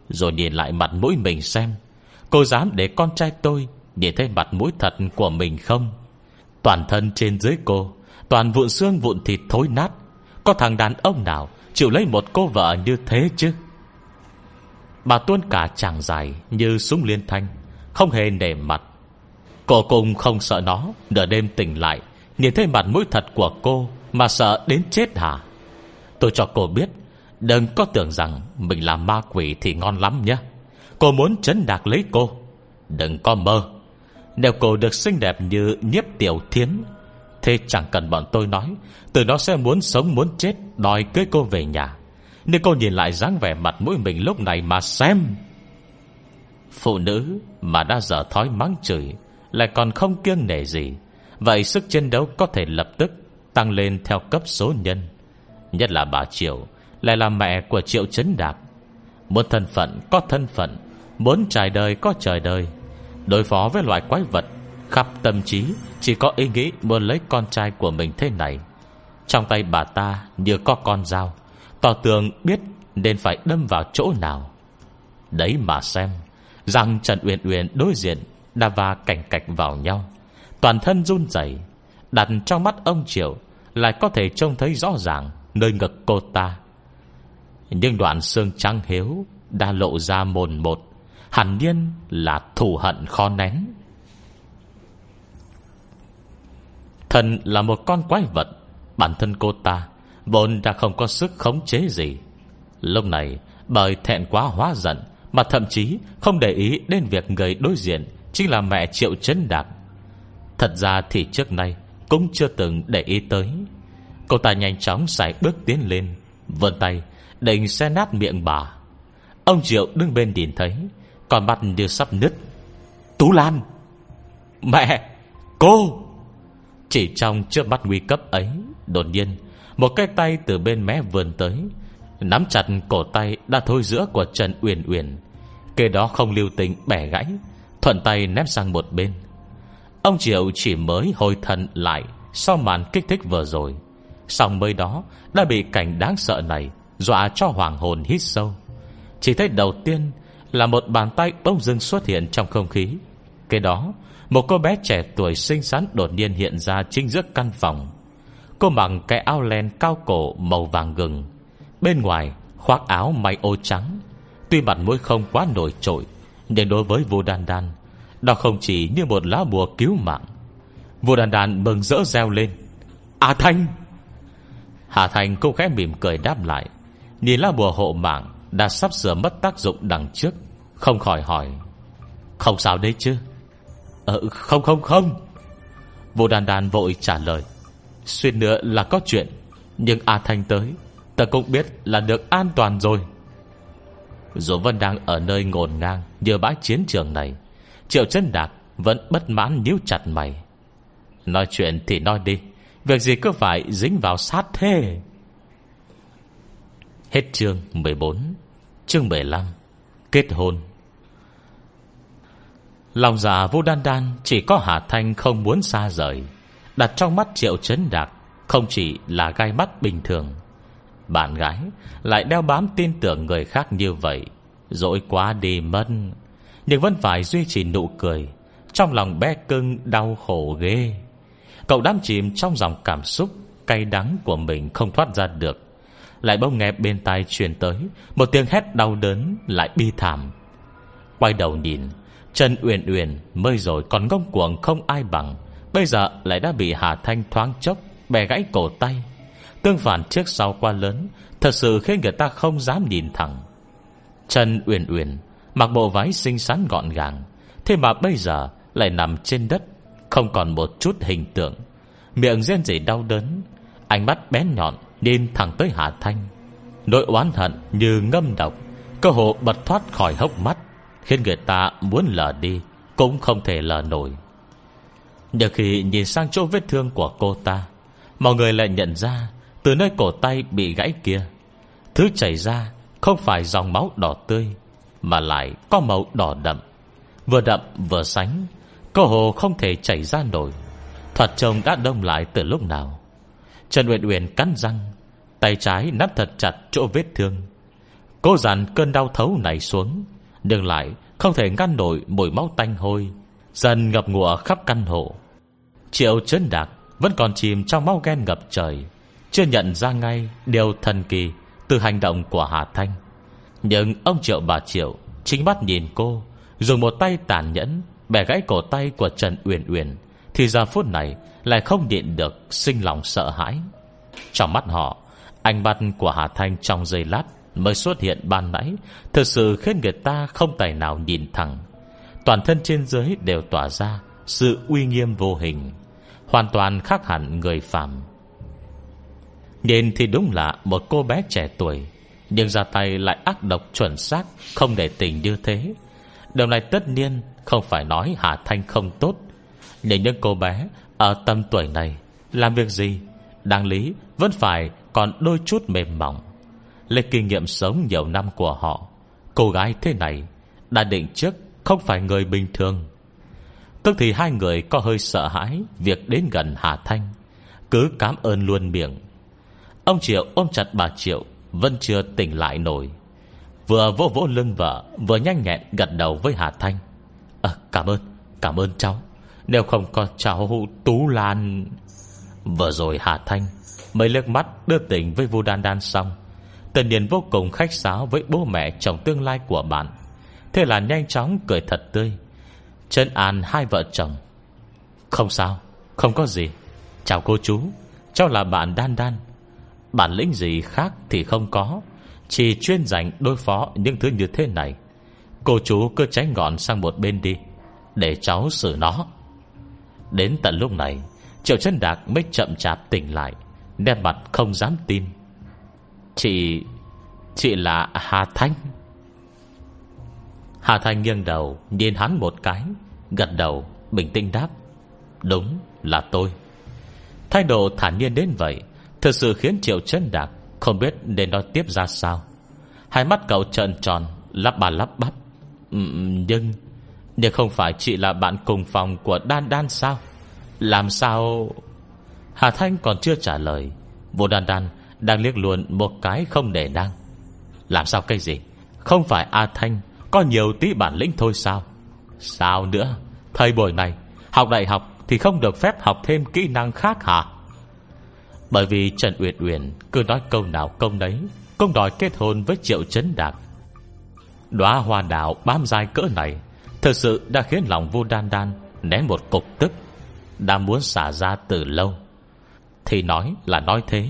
Rồi nhìn lại mặt mũi mình xem, Cô dám để con trai tôi Nhìn thấy mặt mũi thật của mình không? Toàn thân trên dưới cô, Toàn vụn xương vụn thịt thối nát, Có thằng đàn ông nào Chịu lấy một cô vợ như thế chứ? Bà tuôn cả chàng dài Như súng liên thanh, Không hề nề mặt. Cô cùng không sợ nó, Nửa đêm tỉnh lại Nhìn thấy mặt mũi thật của cô Mà sợ đến chết hả? Tôi cho cô biết, Đừng có tưởng rằng Mình là ma quỷ thì ngon lắm nhé. Cô muốn chấn đạc lấy cô. Đừng có mơ. Nếu cô được xinh đẹp như nhiếp tiểu thiến, Thế chẳng cần bọn tôi nói Từ đó sẽ muốn sống muốn chết, Đòi cưới cô về nhà. Nên cô nhìn lại dáng vẻ mặt mũi mình lúc này mà xem. Phụ nữ mà đã dở thói mắng chửi Lại còn không kiêng nể gì. Vậy sức chiến đấu có thể lập tức Tăng lên theo cấp số nhân. Nhất là bà Triệu, Lại là mẹ của Triệu Trấn đạp. Muốn thân phận có thân phận, Muốn trải đời có trời đời. Đối phó với loại quái vật, Khắp tâm trí Chỉ có ý nghĩ muốn lấy con trai của mình thế này. Trong tay bà ta như có con dao, Tỏ tường biết Nên phải đâm vào chỗ nào. Đấy mà xem, Rằng Trần Uyển Uyển đối diện Đã va cảnh cạch vào nhau. Toàn thân run rẩy, Đặt trong mắt ông Triệu Lại có thể trông thấy rõ ràng Nơi ngực cô ta. Nhưng đoạn xương trắng hiếu Đã lộ ra mồn một, Hẳn nhiên là thù hận khó nén. Thần là một con quái vật, Bản thân cô ta Vốn đã không có sức khống chế gì. Lúc này, bởi thẹn quá hóa giận Mà thậm chí không để ý Đến việc người đối diện Chính là mẹ Triệu Trấn Đạt Thật ra thì trước nay Cũng chưa từng để ý tới. Cô ta nhanh chóng xài bước tiến lên, Vươn tay, Định xe nát miệng bà. Ông Triệu đứng bên nhìn thấy Còn mắt như sắp nứt. Tú Lan! Mẹ! Cô! Chỉ trong trước mắt nguy cấp ấy, Đột nhiên, Một cái tay từ bên mé vườn tới, Nắm chặt cổ tay đã thôi giữa của Trần Uyển Uyển. Kê đó không lưu tình bẻ gãy, Thuận tay ném sang một bên. Ông Triệu chỉ mới hồi thần lại Sau màn kích thích vừa rồi. Xong mới đó, Đã bị cảnh đáng sợ này Dọa cho hoàng hồn hít sâu. Chỉ thấy đầu tiên Là một bàn tay bỗng dưng xuất hiện trong không khí. Kế đó, Một cô bé trẻ tuổi xinh xắn đột nhiên hiện ra Chính giữa căn phòng. Cô mặc cái áo len cao cổ màu vàng gừng. Bên ngoài, khoác áo may ô trắng. Tuy mặt mũi không quá nổi trội, Nhưng đối với vô đan đan đó không chỉ như một lá bùa cứu mạng. Vua đan đan mừng rỡ reo lên. À Thanh! Hà Thành cũng khẽ mỉm cười đáp lại. Nhìn lá bùa hộ mạng Đã sắp sửa mất tác dụng đằng trước, Không khỏi hỏi. Không sao đấy chứ? Ờ không không không. Vô đàn đàn vội trả lời. Xuyên nữa là có chuyện, Nhưng A Thanh tới, Ta cũng biết là được an toàn rồi. Dù Vân đang ở nơi ngổn ngang Như bãi chiến trường này Triệu chân đạc vẫn bất mãn nhíu chặt mày. Nói chuyện thì nói đi, Việc gì cứ phải dính vào sát thế? Hết chương 14 Chương 15 Kết hôn. Lòng giả vô đan đan Chỉ có Hà Thanh không muốn xa rời. Đặt trong mắt triệu chấn đạc Không chỉ là gai mắt bình thường, Bạn gái Lại đeo bám tin tưởng người khác như vậy, Dỗi quá đi mất. Nhưng vẫn phải duy trì nụ cười. Trong lòng bé cưng đau khổ ghê. Cậu đám chìm trong dòng cảm xúc Cay đắng của mình không thoát ra được. Lại bỗng nghe bên tai truyền tới, Một tiếng hét đau đớn Lại bi thảm. Quay đầu nhìn Trần Uyển Uyển, mới rồi còn ngông cuồng không ai bằng. Bây giờ lại đã bị Hà Thanh thoáng chốc Bẻ gãy cổ tay. Tương phản trước sau qua lớn, Thật sự khiến người ta không dám nhìn thẳng. Trần Uyển Uyển Mặc bộ váy xinh xắn gọn gàng, Thế mà bây giờ lại nằm trên đất, không còn một chút hình tượng. Miệng rên rỉ đau đớn, Ánh mắt bén nhọn Nhìn thẳng tới Hà Thanh. Nỗi oán hận như ngâm độc, Cơ hồ bật thoát khỏi hốc mắt, Khiến người ta muốn lờ đi, Cũng không thể lờ nổi. Nhưng khi nhìn sang chỗ vết thương của cô ta, Mọi người lại nhận ra Từ nơi cổ tay bị gãy kia. Thứ chảy ra Không phải dòng máu đỏ tươi mà lại có màu đỏ đậm. Vừa đậm vừa sánh, Cơ hồ không thể chảy ra nổi. Thoạt trông đã đông lại từ lúc nào. Trần Uyển Uyển cắn răng, Tay trái nắm thật chặt chỗ vết thương. Cô dàn cơn đau thấu này xuống, Nhưng lại không thể ngăn nổi mùi máu tanh hôi. Dần ngập ngụa khắp căn hộ. Triệu chấn đạc Vẫn còn chìm trong máu ghen ngập trời, Chưa nhận ra ngay Điều thần kỳ Từ hành động của Hà Thanh. Nhưng ông Triệu bà Triệu Chính mắt nhìn cô, Dùng một tay tàn nhẫn, Bẻ gãy cổ tay của Trần Uyển Uyển, Thì giờ phút này Lại không nhịn được sinh lòng sợ hãi. Trong mắt họ, Ánh mắt của Hà Thanh trong giây lát Mới xuất hiện ban nãy, Thực sự khiến người ta không tài nào nhìn thẳng. Toàn thân trên dưới đều tỏa ra Sự uy nghiêm vô hình, Hoàn toàn khác hẳn người phàm. Nhìn thì đúng là Một cô bé trẻ tuổi nhưng ra tay lại ác độc chuẩn xác, Không để tình như thế. Điều này tất nhiên không phải nói Hà Thanh không tốt. Nhưng những cô bé Ở tầm tuổi này, Làm việc gì? Đáng lý vẫn phải còn đôi chút mềm mỏng. Lấy kinh nghiệm sống nhiều năm của họ, Cô gái thế này Đã định trước không phải người bình thường. Tức thì hai người có hơi sợ hãi Việc đến gần Hà Thanh, Cứ cảm ơn luôn miệng. Ông Triệu ôm chặt bà Triệu vẫn chưa tỉnh lại nổi. Vừa vỗ vỗ lưng vợ Vừa nhanh nhẹn gật đầu với Hà Thanh. À, Cảm ơn Cảm ơn cháu. Nếu không có cháu Tú Lan Vừa rồi Hà Thanh Mới lướt mắt đưa tình với Vu Đan Đan xong. Tần Điền vô cùng khách sáo Với bố mẹ chồng tương lai của bạn. Thế là nhanh chóng cười thật tươi. Chân an hai vợ chồng. Không sao Không có gì. Chào cô chú. Cháu là bạn Đan Đan. Bản lĩnh gì khác thì không có, Chỉ chuyên dành đối phó những thứ như thế này. Cô chú cứ tránh gọn sang một bên đi, Để cháu xử nó. Đến tận lúc này, Triệu chân Đạc mới chậm chạp tỉnh lại, Nét mặt không dám tin. Chị Chị là Hà Thanh. Hà Thanh nghiêng đầu, Nhìn hắn một cái, Gật đầu, bình tĩnh đáp. Đúng là tôi. Thái độ thản nhiên đến vậy thật sự khiến Triệu chân đạp Không biết nên nói tiếp ra sao. Hai mắt cậu trợn tròn, Lắp bà lắp bắp. Nhưng Nhưng không phải chị là bạn cùng phòng của Đan Đan sao? Làm sao? Hà Thanh còn chưa trả lời. Vô Đan Đan đang liếc luôn một cái không để đang Làm sao cái gì? Không phải A Thanh, Có nhiều tí bản lĩnh thôi sao? Sao nữa? Thời buổi này Học đại học thì không được phép học thêm kỹ năng khác hả? Bởi vì Trần Uyển Uyển Cứ nói câu nào công đấy Công đòi kết hôn với Triệu Trấn Đạt. Đóa hoa đảo bám dài cỡ này, Thật sự đã khiến lòng vô đan đan Nén một cục tức, Đã muốn xả ra từ lâu. Thì nói là nói thế,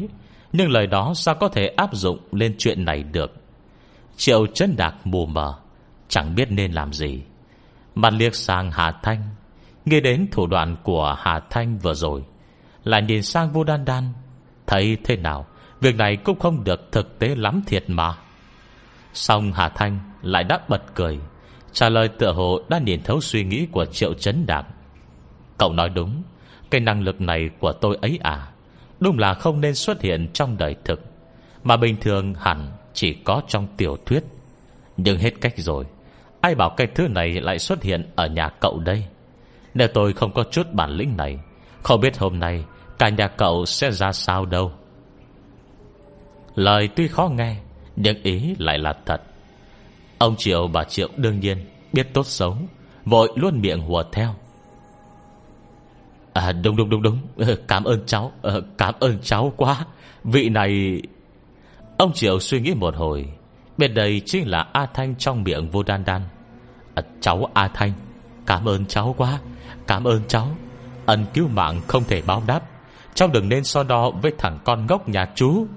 Nhưng lời đó sao có thể áp dụng Lên chuyện này được? Triệu chân đạc mù mờ, Chẳng biết nên làm gì. Mặt liếc sang Hà Thanh, Nghe đến thủ đoạn của Hà Thanh vừa rồi, Lại nhìn sang vô đan đan Thấy thế nào, Việc này cũng không được thực tế lắm thiệt mà. Xong Hà Thanh lại đã bật cười, Trả lời tựa hồ đã nhìn thấu suy nghĩ của Triệu Trấn Đạm. Cậu nói đúng, Cái năng lực này của tôi ấy à Đúng là không nên xuất hiện trong đời thực, Mà bình thường hẳn Chỉ có trong tiểu thuyết. Nhưng hết cách rồi, Ai bảo cái thứ này lại xuất hiện Ở nhà cậu đây? Nếu tôi không có chút bản lĩnh này, Không biết hôm nay Cả nhà cậu sẽ ra sao đâu. Lời tuy khó nghe Nhưng ý lại là thật. Ông Triệu bà Triệu đương nhiên Biết tốt xấu Vội luôn miệng hùa theo. À đúng đúng đúng đúng. Cảm ơn cháu ờ, Cảm ơn cháu quá. Vị này Ông Triệu suy nghĩ một hồi Bên đây chính là A Thanh trong miệng vô đan đan. À, Cháu A Thanh Cảm ơn cháu quá Cảm ơn cháu. Ân cứu mạng không thể báo đáp. Cháu đừng nên so đo với thằng con ngốc nhà chú.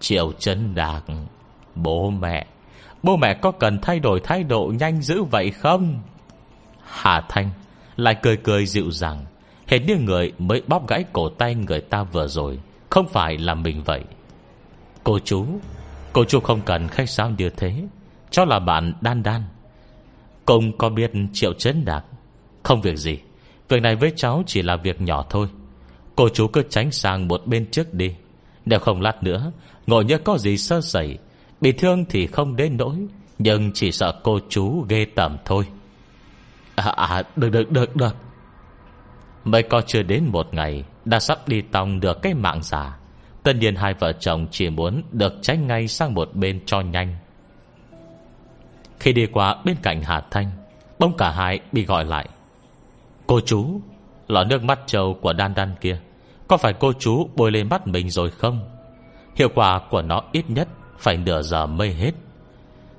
Triệu chân đạc, Bố mẹ Bố mẹ có cần thay đổi thái độ nhanh dữ vậy không? Hà Thanh Lại cười cười dịu dàng. Hệt như người mới bóp gãy cổ tay người ta vừa rồi, Không phải là mình vậy. Cô chú Cô chú không cần khách sáo như thế. Cho là bạn đan đan. Cùng có biết triệu chấn đạc, Không việc gì. Việc này với cháu chỉ là việc nhỏ thôi. Cô chú cứ tránh sang một bên trước đi. Nếu không lát nữa Ngồi nhớ có gì sơ sẩy Bị thương thì không đến nỗi Nhưng chỉ sợ cô chú ghê tởm thôi. À, à được được được được. Mới có chưa đến một ngày Đã sắp đi tòng được cái mạng giả Tất nhiên hai vợ chồng chỉ muốn Được tránh ngay sang một bên cho nhanh. Khi đi qua bên cạnh Hà Thanh Bông cả hai bị gọi lại. Cô chú Lọ nước mắt trâu của đan đan kia. Có phải cô chú bôi lên mắt mình rồi không? Hiệu quả của nó ít nhất Phải nửa giờ mây hết.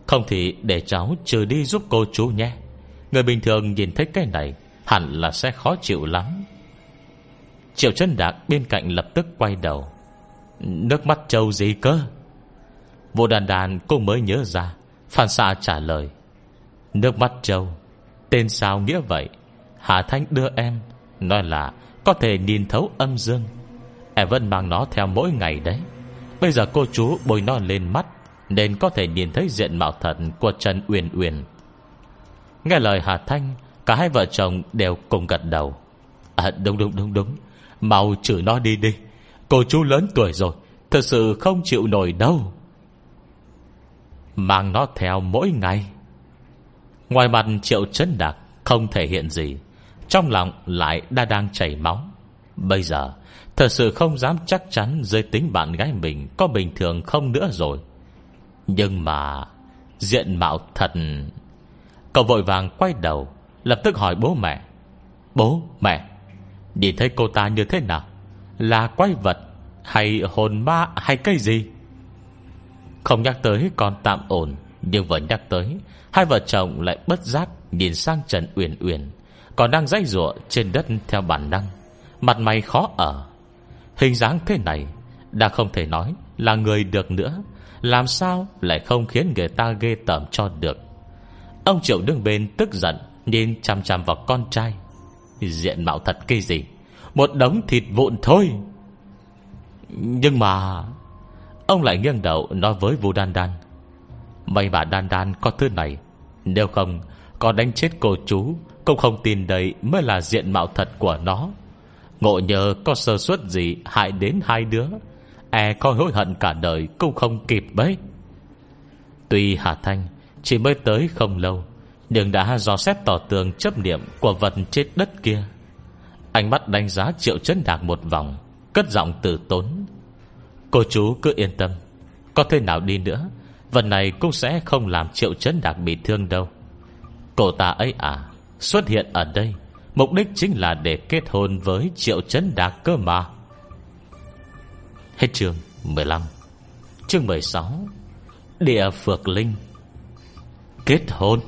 Không thì để cháu trừ đi giúp cô chú nhé. Người bình thường nhìn thấy cái này Hẳn là sẽ khó chịu lắm. Triệu chân đạc bên cạnh lập tức quay đầu. Nước mắt trâu gì cơ? Vô đàn đàn cô mới nhớ ra, Phản xạ trả lời. Nước mắt trâu, Tên sao nghĩa vậy? Hà Thanh đưa em Nói là, có thể nhìn thấu âm dương. Em vẫn mang nó theo mỗi ngày đấy. Bây giờ cô chú bôi nó lên mắt, Nên có thể nhìn thấy diện mạo thật Của Trần Uyển Uyển. Nghe lời Hà Thanh, Cả hai vợ chồng đều cùng gật đầu. À đúng đúng đúng đúng. Mau chửi nó đi đi. Cô chú lớn tuổi rồi Thật sự không chịu nổi đâu. Mang nó theo mỗi ngày. Ngoài mặt triệu chân đạc Không thể hiện gì. Trong lòng lại đã đang chảy máu. Bây giờ, Thật sự không dám chắc chắn Giới tính bạn gái mình Có bình thường không nữa rồi. Nhưng mà, Diện mạo thật. Cậu vội vàng quay đầu, Lập tức hỏi bố mẹ. Bố, mẹ, Nhìn thấy cô ta như thế nào? Là quái vật Hay hồn ma hay cái gì? Không nhắc tới còn tạm ổn, Nhưng vừa nhắc tới, Hai vợ chồng lại bất giác Nhìn sang Trần Uyển Uyển. Còn đang dãy rụa trên đất theo bản năng. Mặt mày khó ở. Hình dáng thế này Đã không thể nói là người được nữa. Làm sao lại không khiến người ta ghê tởm cho được? Ông Triệu đứng bên tức giận, Nhìn chăm chăm vào con trai. Diện mạo thật cái gì Một đống thịt vụn thôi. Nhưng mà, Ông lại nghiêng đầu nói với Vu Đan Đan, May mà Đan Đan có thứ này, Nếu không có đánh chết cô chú, Cũng không tin đây mới là diện mạo thật của nó. Ngộ nhờ có sơ suất gì Hại đến hai đứa E có hối hận cả đời Cũng không kịp bấy. Tuy Hà Thanh Chỉ mới tới không lâu, Nhưng đã dò xét tỏ tường chấp niệm Của vật chết đất kia. Ánh mắt đánh giá triệu chân đạc một vòng, Cất giọng từ tốn. Cô chú cứ yên tâm, Có thế nào đi nữa, Vật này cũng sẽ không làm triệu chấn đạc bị thương đâu. Cô ta ấy à Xuất hiện ở đây, Mục đích chính là để kết hôn với triệu chấn đạc cơ mà. Hết chương 15 Chương 16 Địa Phược Linh. Kết hôn.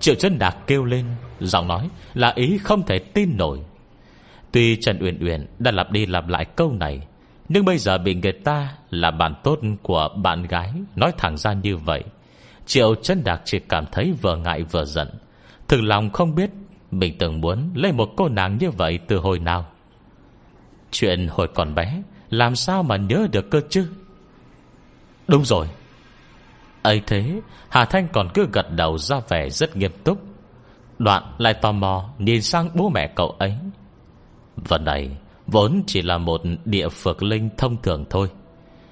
Triệu chấn đạc kêu lên, Giọng nói là ý không thể tin nổi. Tuy Trần Uyển Uyển đã lặp đi lặp lại câu này, Nhưng bây giờ bị người ta Là bạn tốt của bạn gái Nói thẳng ra như vậy Triệu chân đạc chỉ cảm thấy vừa ngại vừa giận. Thực lòng không biết Mình từng muốn lấy một cô nàng như vậy Từ hồi nào. Chuyện hồi còn bé, Làm sao mà nhớ được cơ chứ? Đúng rồi. Ấy thế, Hà Thanh còn cứ gật đầu ra vẻ rất nghiêm túc. Đoạn lại tò mò Nhìn sang bố mẹ cậu ấy. Vật này Vốn chỉ là một địa phược linh thông thường thôi.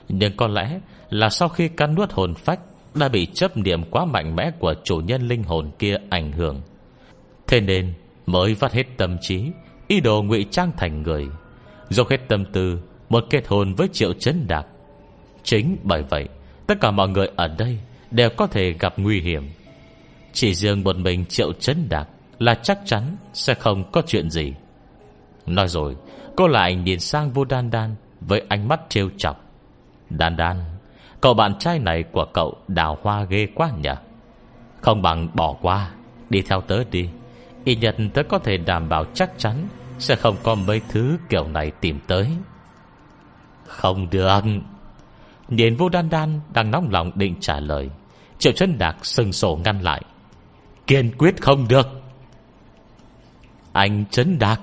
Nhưng có lẽ Là sau khi cắn nuốt hồn phách đã bị chấp niệm quá mạnh mẽ Của chủ nhân linh hồn kia ảnh hưởng. Thế nên mới vắt hết tâm trí, Ý đồ ngụy trang thành người, Dốc hết tâm tư Một kết hôn với triệu chấn đạt. Chính bởi vậy, Tất cả mọi người ở đây Đều có thể gặp nguy hiểm. Chỉ riêng một mình triệu chấn đạt Là chắc chắn sẽ không có chuyện gì. Nói rồi, Cô lại nhìn sang vô đan đan Với ánh mắt trêu chọc. Đan đan Cậu bạn trai này của cậu đào hoa ghê quá nhỉ? Không bằng bỏ qua, Đi theo tớ đi. Y nhật tớ có thể đảm bảo chắc chắn Sẽ không có mấy thứ kiểu này tìm tới. Không được. Nhìn vô đan đan Đang nóng lòng định trả lời, Triệu chân đạc sừng sổ ngăn lại. Kiên quyết không được. Anh chấn đạc.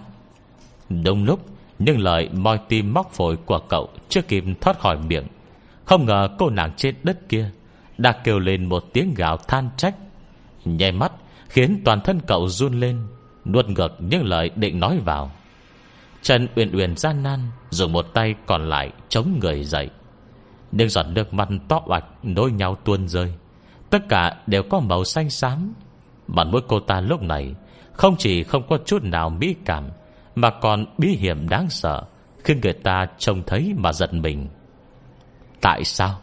Đúng lúc Nhưng lời moi tim móc phổi của cậu Chưa kịp thoát khỏi miệng. Không ngờ cô nàng trên đất kia, Đã kêu lên một tiếng gào than trách. Nhai mắt, Khiến toàn thân cậu run lên, Nuốt ngược những lời định nói vào. Trần Uyển Uyển gian nan, Dùng một tay còn lại chống người dậy. Nhưng giọt nước mắt to oạch Nối nhau tuôn rơi. Tất cả đều có màu xanh xám. Bản mũi cô ta lúc này, Không chỉ không có chút nào mỹ cảm, Mà còn bí hiểm đáng sợ Khi người ta trông thấy mà giận mình. Tại sao?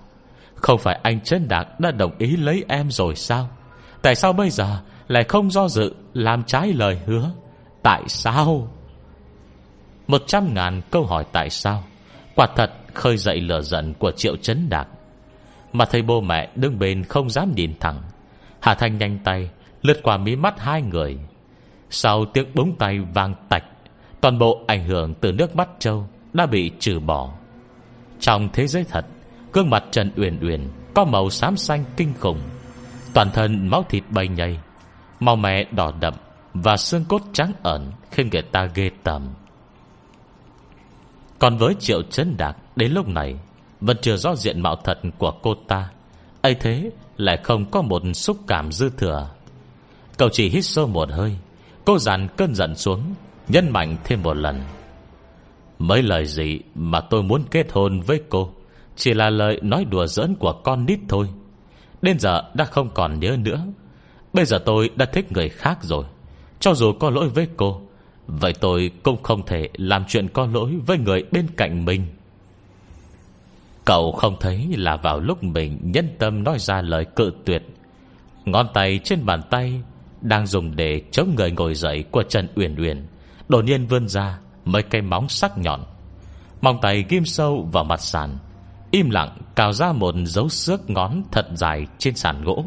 Không phải anh Trấn Đạt đã đồng ý lấy em rồi sao? Tại sao bây giờ Lại không do dự Làm trái lời hứa? Tại sao? Một trăm ngàn câu hỏi tại sao? Quả thật khơi dậy lửa giận của Triệu Trấn Đạt, Mà thầy bố mẹ đứng bên không dám nhìn thẳng. Hà Thanh nhanh tay Lướt qua mí mắt hai người. Sau tiếng búng tay vang tạch Toàn bộ ảnh hưởng từ nước mắt châu Đã bị trừ bỏ. Trong thế giới thật Gương mặt Trần Uyển Uyển Có màu xám xanh kinh khủng. Toàn thân máu thịt bay nhây Màu mẹ đỏ đậm Và xương cốt trắng ẩn Khiến người ta ghê tởm. Còn với Triệu chấn Đạc, Đến lúc này, Vẫn chưa rõ diện mạo thật của cô ta. Ấy thế lại không có một xúc cảm dư thừa. Cậu chỉ hít sâu một hơi, Cô dàn cơn giận xuống Nhân mạnh thêm một lần. Mấy lời gì mà tôi muốn kết hôn với cô? Chỉ là lời nói đùa giỡn của con nít thôi. Đến giờ đã không còn nhớ nữa. Bây giờ tôi đã thích người khác rồi. Cho dù có lỗi với cô, Vậy tôi cũng không thể làm chuyện có lỗi với người bên cạnh mình. Cậu không thấy là vào lúc mình nhân tâm nói ra lời cự tuyệt. Ngón tay trên bàn tay Đang dùng để chống người ngồi dậy của Trần Uyển Uyển, Đột nhiên vươn ra Mấy cây móng sắc nhọn. Móng tay ghim sâu vào mặt sàn Im lặng cào ra một dấu xước ngón thật dài trên sàn gỗ.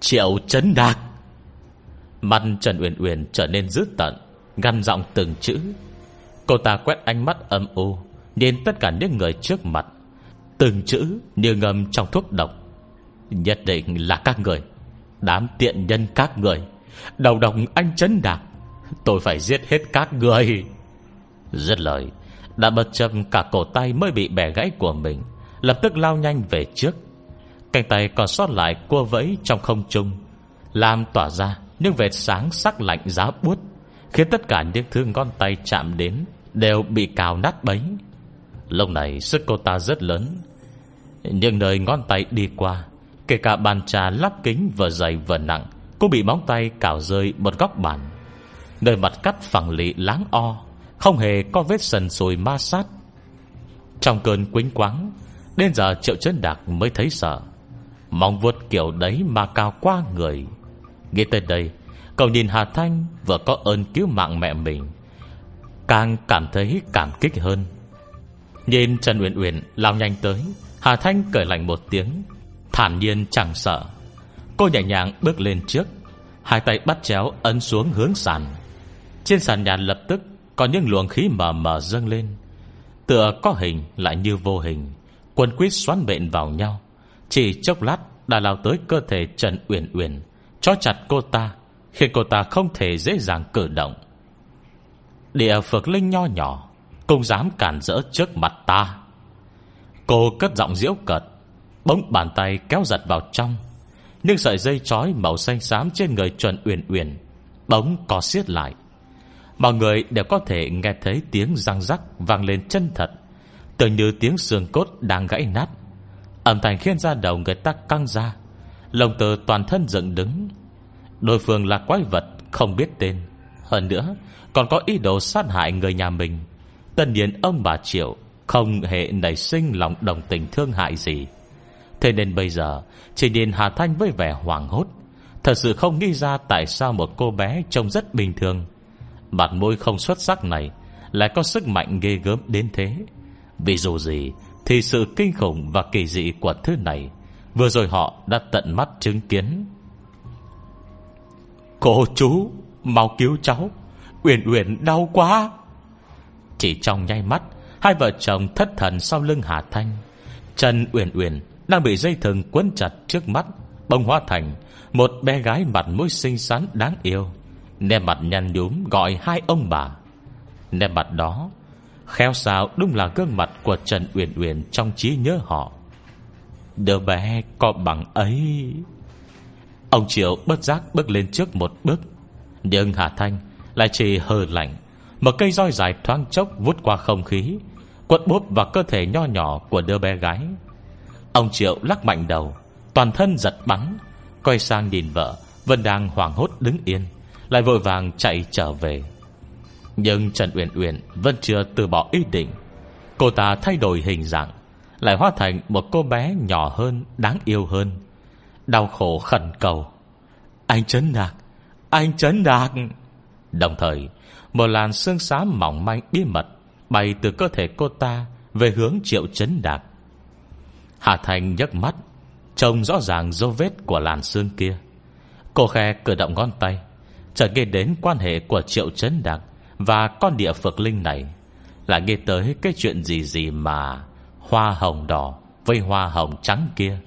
Triệu chấn đạc. Mặt Trần Uyển Uyển trở nên dữ tận Ngăn giọng từng chữ. Cô ta quét ánh mắt âm u, Nhìn tất cả những người trước mặt. Từng chữ như ngâm trong thuốc độc. Nhất định là các người, Đám tiện nhân các người. Đầu đồng anh chấn đạc. Tôi phải giết hết các người. Rất lời đã bật châm cả cổ tay mới bị bẻ gãy của mình. Lập tức lao nhanh về trước. Cánh tay còn sót lại cua vẫy trong không trung. Làm tỏa ra Những vệt sáng sắc lạnh giá buốt, Khiến tất cả những thứ ngón tay chạm đến Đều bị cào nát bấy. Lúc này sức cô ta rất lớn. Nhưng nơi ngón tay đi qua, Kể cả bàn trà lắp kính vừa dày vừa nặng, Cũng bị móng tay cào rơi một góc bàn. Nơi mặt cắt phẳng lì láng o không hề có vết sần sùi ma sát. Trong cơn quính quáng, Đến giờ triệu chân đạc mới thấy sợ. Mong vuốt kiểu đấy mà cao qua người. Nghĩ tới đây, Cậu nhìn Hà Thanh vừa có ơn cứu mạng mẹ mình. Càng cảm thấy cảm kích hơn. Nhìn Trần Uyển Uyển lao nhanh tới, Hà Thanh cười lạnh một tiếng. Thản nhiên chẳng sợ. Cô nhẹ nhàng bước lên trước, Hai tay bắt chéo ấn xuống hướng sàn. Trên sàn nhà lập tức có những luồng khí mờ mờ dâng lên. Tựa có hình lại như vô hình. Quân quýt xoắn bệnh vào nhau. Chỉ chốc lát đã lao tới cơ thể Trần Uyển Uyển. Cho chặt cô ta, Khiến cô ta không thể dễ dàng cử động. Địa phược linh nho nhỏ, Cũng dám cản rỡ trước mặt ta. Cô cất giọng diễu cợt, Bỗng bàn tay kéo giật vào trong. Nhưng sợi dây trói màu xanh xám Trên người Trần Uyển Uyển Bỗng có xiết lại. Mọi người đều có thể nghe thấy tiếng răng rắc Vang lên chân thật Tưởng như tiếng xương cốt đang gãy nát. Âm thanh khiến ra đầu người ta căng ra Lồng tờ toàn thân dựng đứng. Đối phương là quái vật Không biết tên. Hơn nữa, còn có ý đồ sát hại người nhà mình. Tân nhiên ông bà Triệu Không hề nảy sinh lòng đồng tình thương hại gì. Thế nên bây giờ, Chỉ nhìn Hà Thanh với vẻ hoàng hốt. Thật sự không nghĩ ra tại sao một cô bé Trông rất bình thường Mặt môi không xuất sắc này Lại có sức mạnh ghê gớm đến thế. Vì dù gì Thì sự kinh khủng và kỳ dị của thứ này Vừa rồi họ đã tận mắt chứng kiến. Cô chú, Mau cứu cháu. Uyển Uyển đau quá. Chỉ trong nháy mắt, Hai vợ chồng thất thần sau lưng Hà Thanh. Trần Uyển Uyển Đang bị dây thừng quấn chặt trước mắt, Bông hoa thành Một bé gái mặt mũi xinh xắn đáng yêu. Nè mặt nhăn nhúm gọi hai ông bà. Nè mặt đó, Khéo sao đúng là gương mặt của Trần Uyển Uyển Trong trí nhớ họ. Đứa bé có bằng ấy. Ông Triệu bất giác bước lên trước một bước. Nhưng Hà Thanh lại chỉ hờ lạnh, Một cây roi dài thoáng chốc vút qua không khí, Quật bốp vào cơ thể nho nhỏ Của đứa bé gái. Ông Triệu lắc mạnh đầu, Toàn thân giật bắn, Quay sang nhìn vợ, Vẫn đang hoảng hốt đứng yên. Lại vội vàng chạy trở về. Nhưng Trần Uyển Uyển Vẫn chưa từ bỏ ý định. Cô ta thay đổi hình dạng, Lại hóa thành một cô bé nhỏ hơn, Đáng yêu hơn. Đau khổ khẩn cầu. Anh Trấn Đạc Anh Trấn Đạc Đồng thời, Một làn xương xám mỏng manh bí mật Bay từ cơ thể cô ta Về hướng triệu chấn đạc. Hà Thành nhấc mắt, Trông rõ ràng dấu vết của làn xương kia. Cô khe cử động ngón tay Chợt nghe đến quan hệ của triệu chấn đạc Và con địa phược linh này Là nghe tới cái chuyện gì gì mà Hoa hồng đỏ Với hoa hồng trắng kia.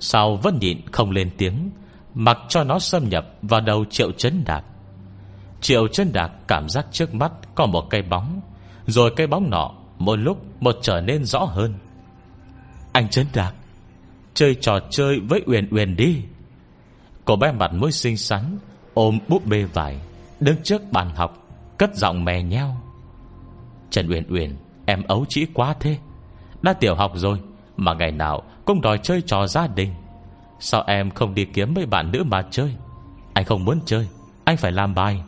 Sao vẫn nhịn không lên tiếng, Mặc cho nó xâm nhập vào đầu triệu chấn đạc Triệu chấn đạc cảm giác trước mắt Có một cây bóng, Rồi cây bóng nọ Một lúc một trở nên rõ hơn. Anh chấn đạc Chơi trò chơi với Uyển Uyển đi. Cô bé mặt mũi xinh xắn Ôm búp bê vải, Đứng trước bàn học, Cất giọng mè nheo. Trần Uyển Uyển, Em ấu chỉ quá thế. Đã tiểu học rồi, Mà ngày nào cũng đòi chơi trò gia đình. Sao em không đi kiếm mấy bạn nữ mà chơi? Anh không muốn chơi, Anh phải làm bài.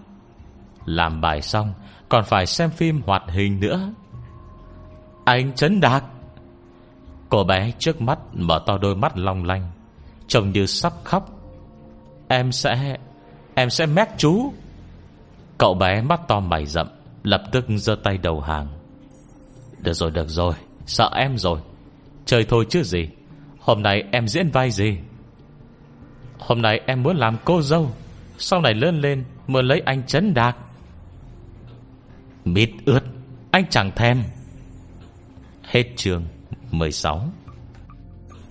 Làm bài xong, Còn phải xem phim hoạt hình nữa. Anh Trấn đạt. Cô bé trước mắt Mở to đôi mắt long lanh, Trông như sắp khóc. Em sẽ Em sẽ mét chú. Cậu bé mắt to mày rậm, Lập tức giơ tay đầu hàng. Được rồi được rồi, Sợ em rồi. Chơi thôi chứ gì. Hôm nay em diễn vai gì? Hôm nay em muốn làm cô dâu. Sau này lớn lên, Muốn lấy anh chấn Đạc. Mít ướt, Anh chẳng thèm. Hết chương 16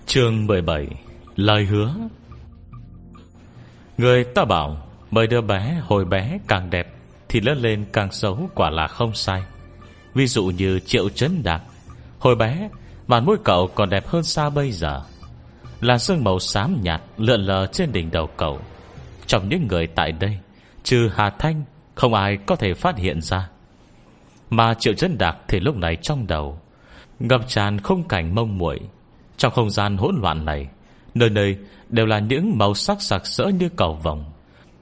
Chương 17 Lời hứa. Người ta bảo bởi đứa bé hồi bé càng đẹp Thì lớn lên càng xấu quả là không sai. Ví dụ như Triệu chấn Đạt, Hồi bé Màn mũi cậu còn đẹp hơn xa bây giờ? Là sương màu xám nhạt Lượn lờ trên đỉnh đầu cậu. Trong những người tại đây, Trừ Hà Thanh, Không ai có thể phát hiện ra. Mà Triệu chấn Đạt thì lúc này trong đầu, Ngập tràn không cảnh mông muội. Trong không gian hỗn loạn này, Nơi nơi đều là những màu sắc sặc sỡ như cầu vồng.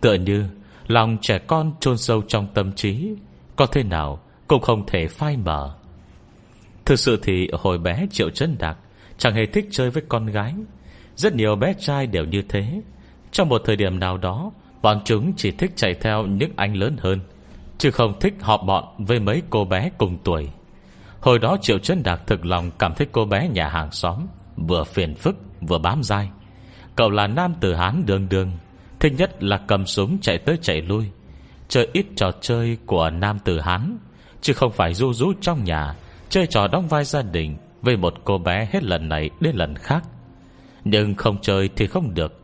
Tựa như Lòng trẻ con chôn sâu trong tâm trí, Có thế nào cũng không thể phai mở Thực sự thì hồi bé Triệu chân Đạc Chẳng hề thích chơi với con gái. Rất nhiều bé trai đều như thế. Trong một thời điểm nào đó, Bọn chúng chỉ thích chạy theo những anh lớn hơn, Chứ không thích họp bọn Với mấy cô bé cùng tuổi. Hồi đó Triệu chân Đạc thực lòng Cảm thấy cô bé nhà hàng xóm Vừa phiền phức vừa bám dai. Cậu là nam tử Hán đường đường Thích nhất là cầm súng chạy tới chạy lui. Chơi ít trò chơi của nam tử Hán, Chứ không phải du rú trong nhà, Chơi trò đóng vai gia đình Với một cô bé hết lần này đến lần khác. Nhưng không chơi thì không được.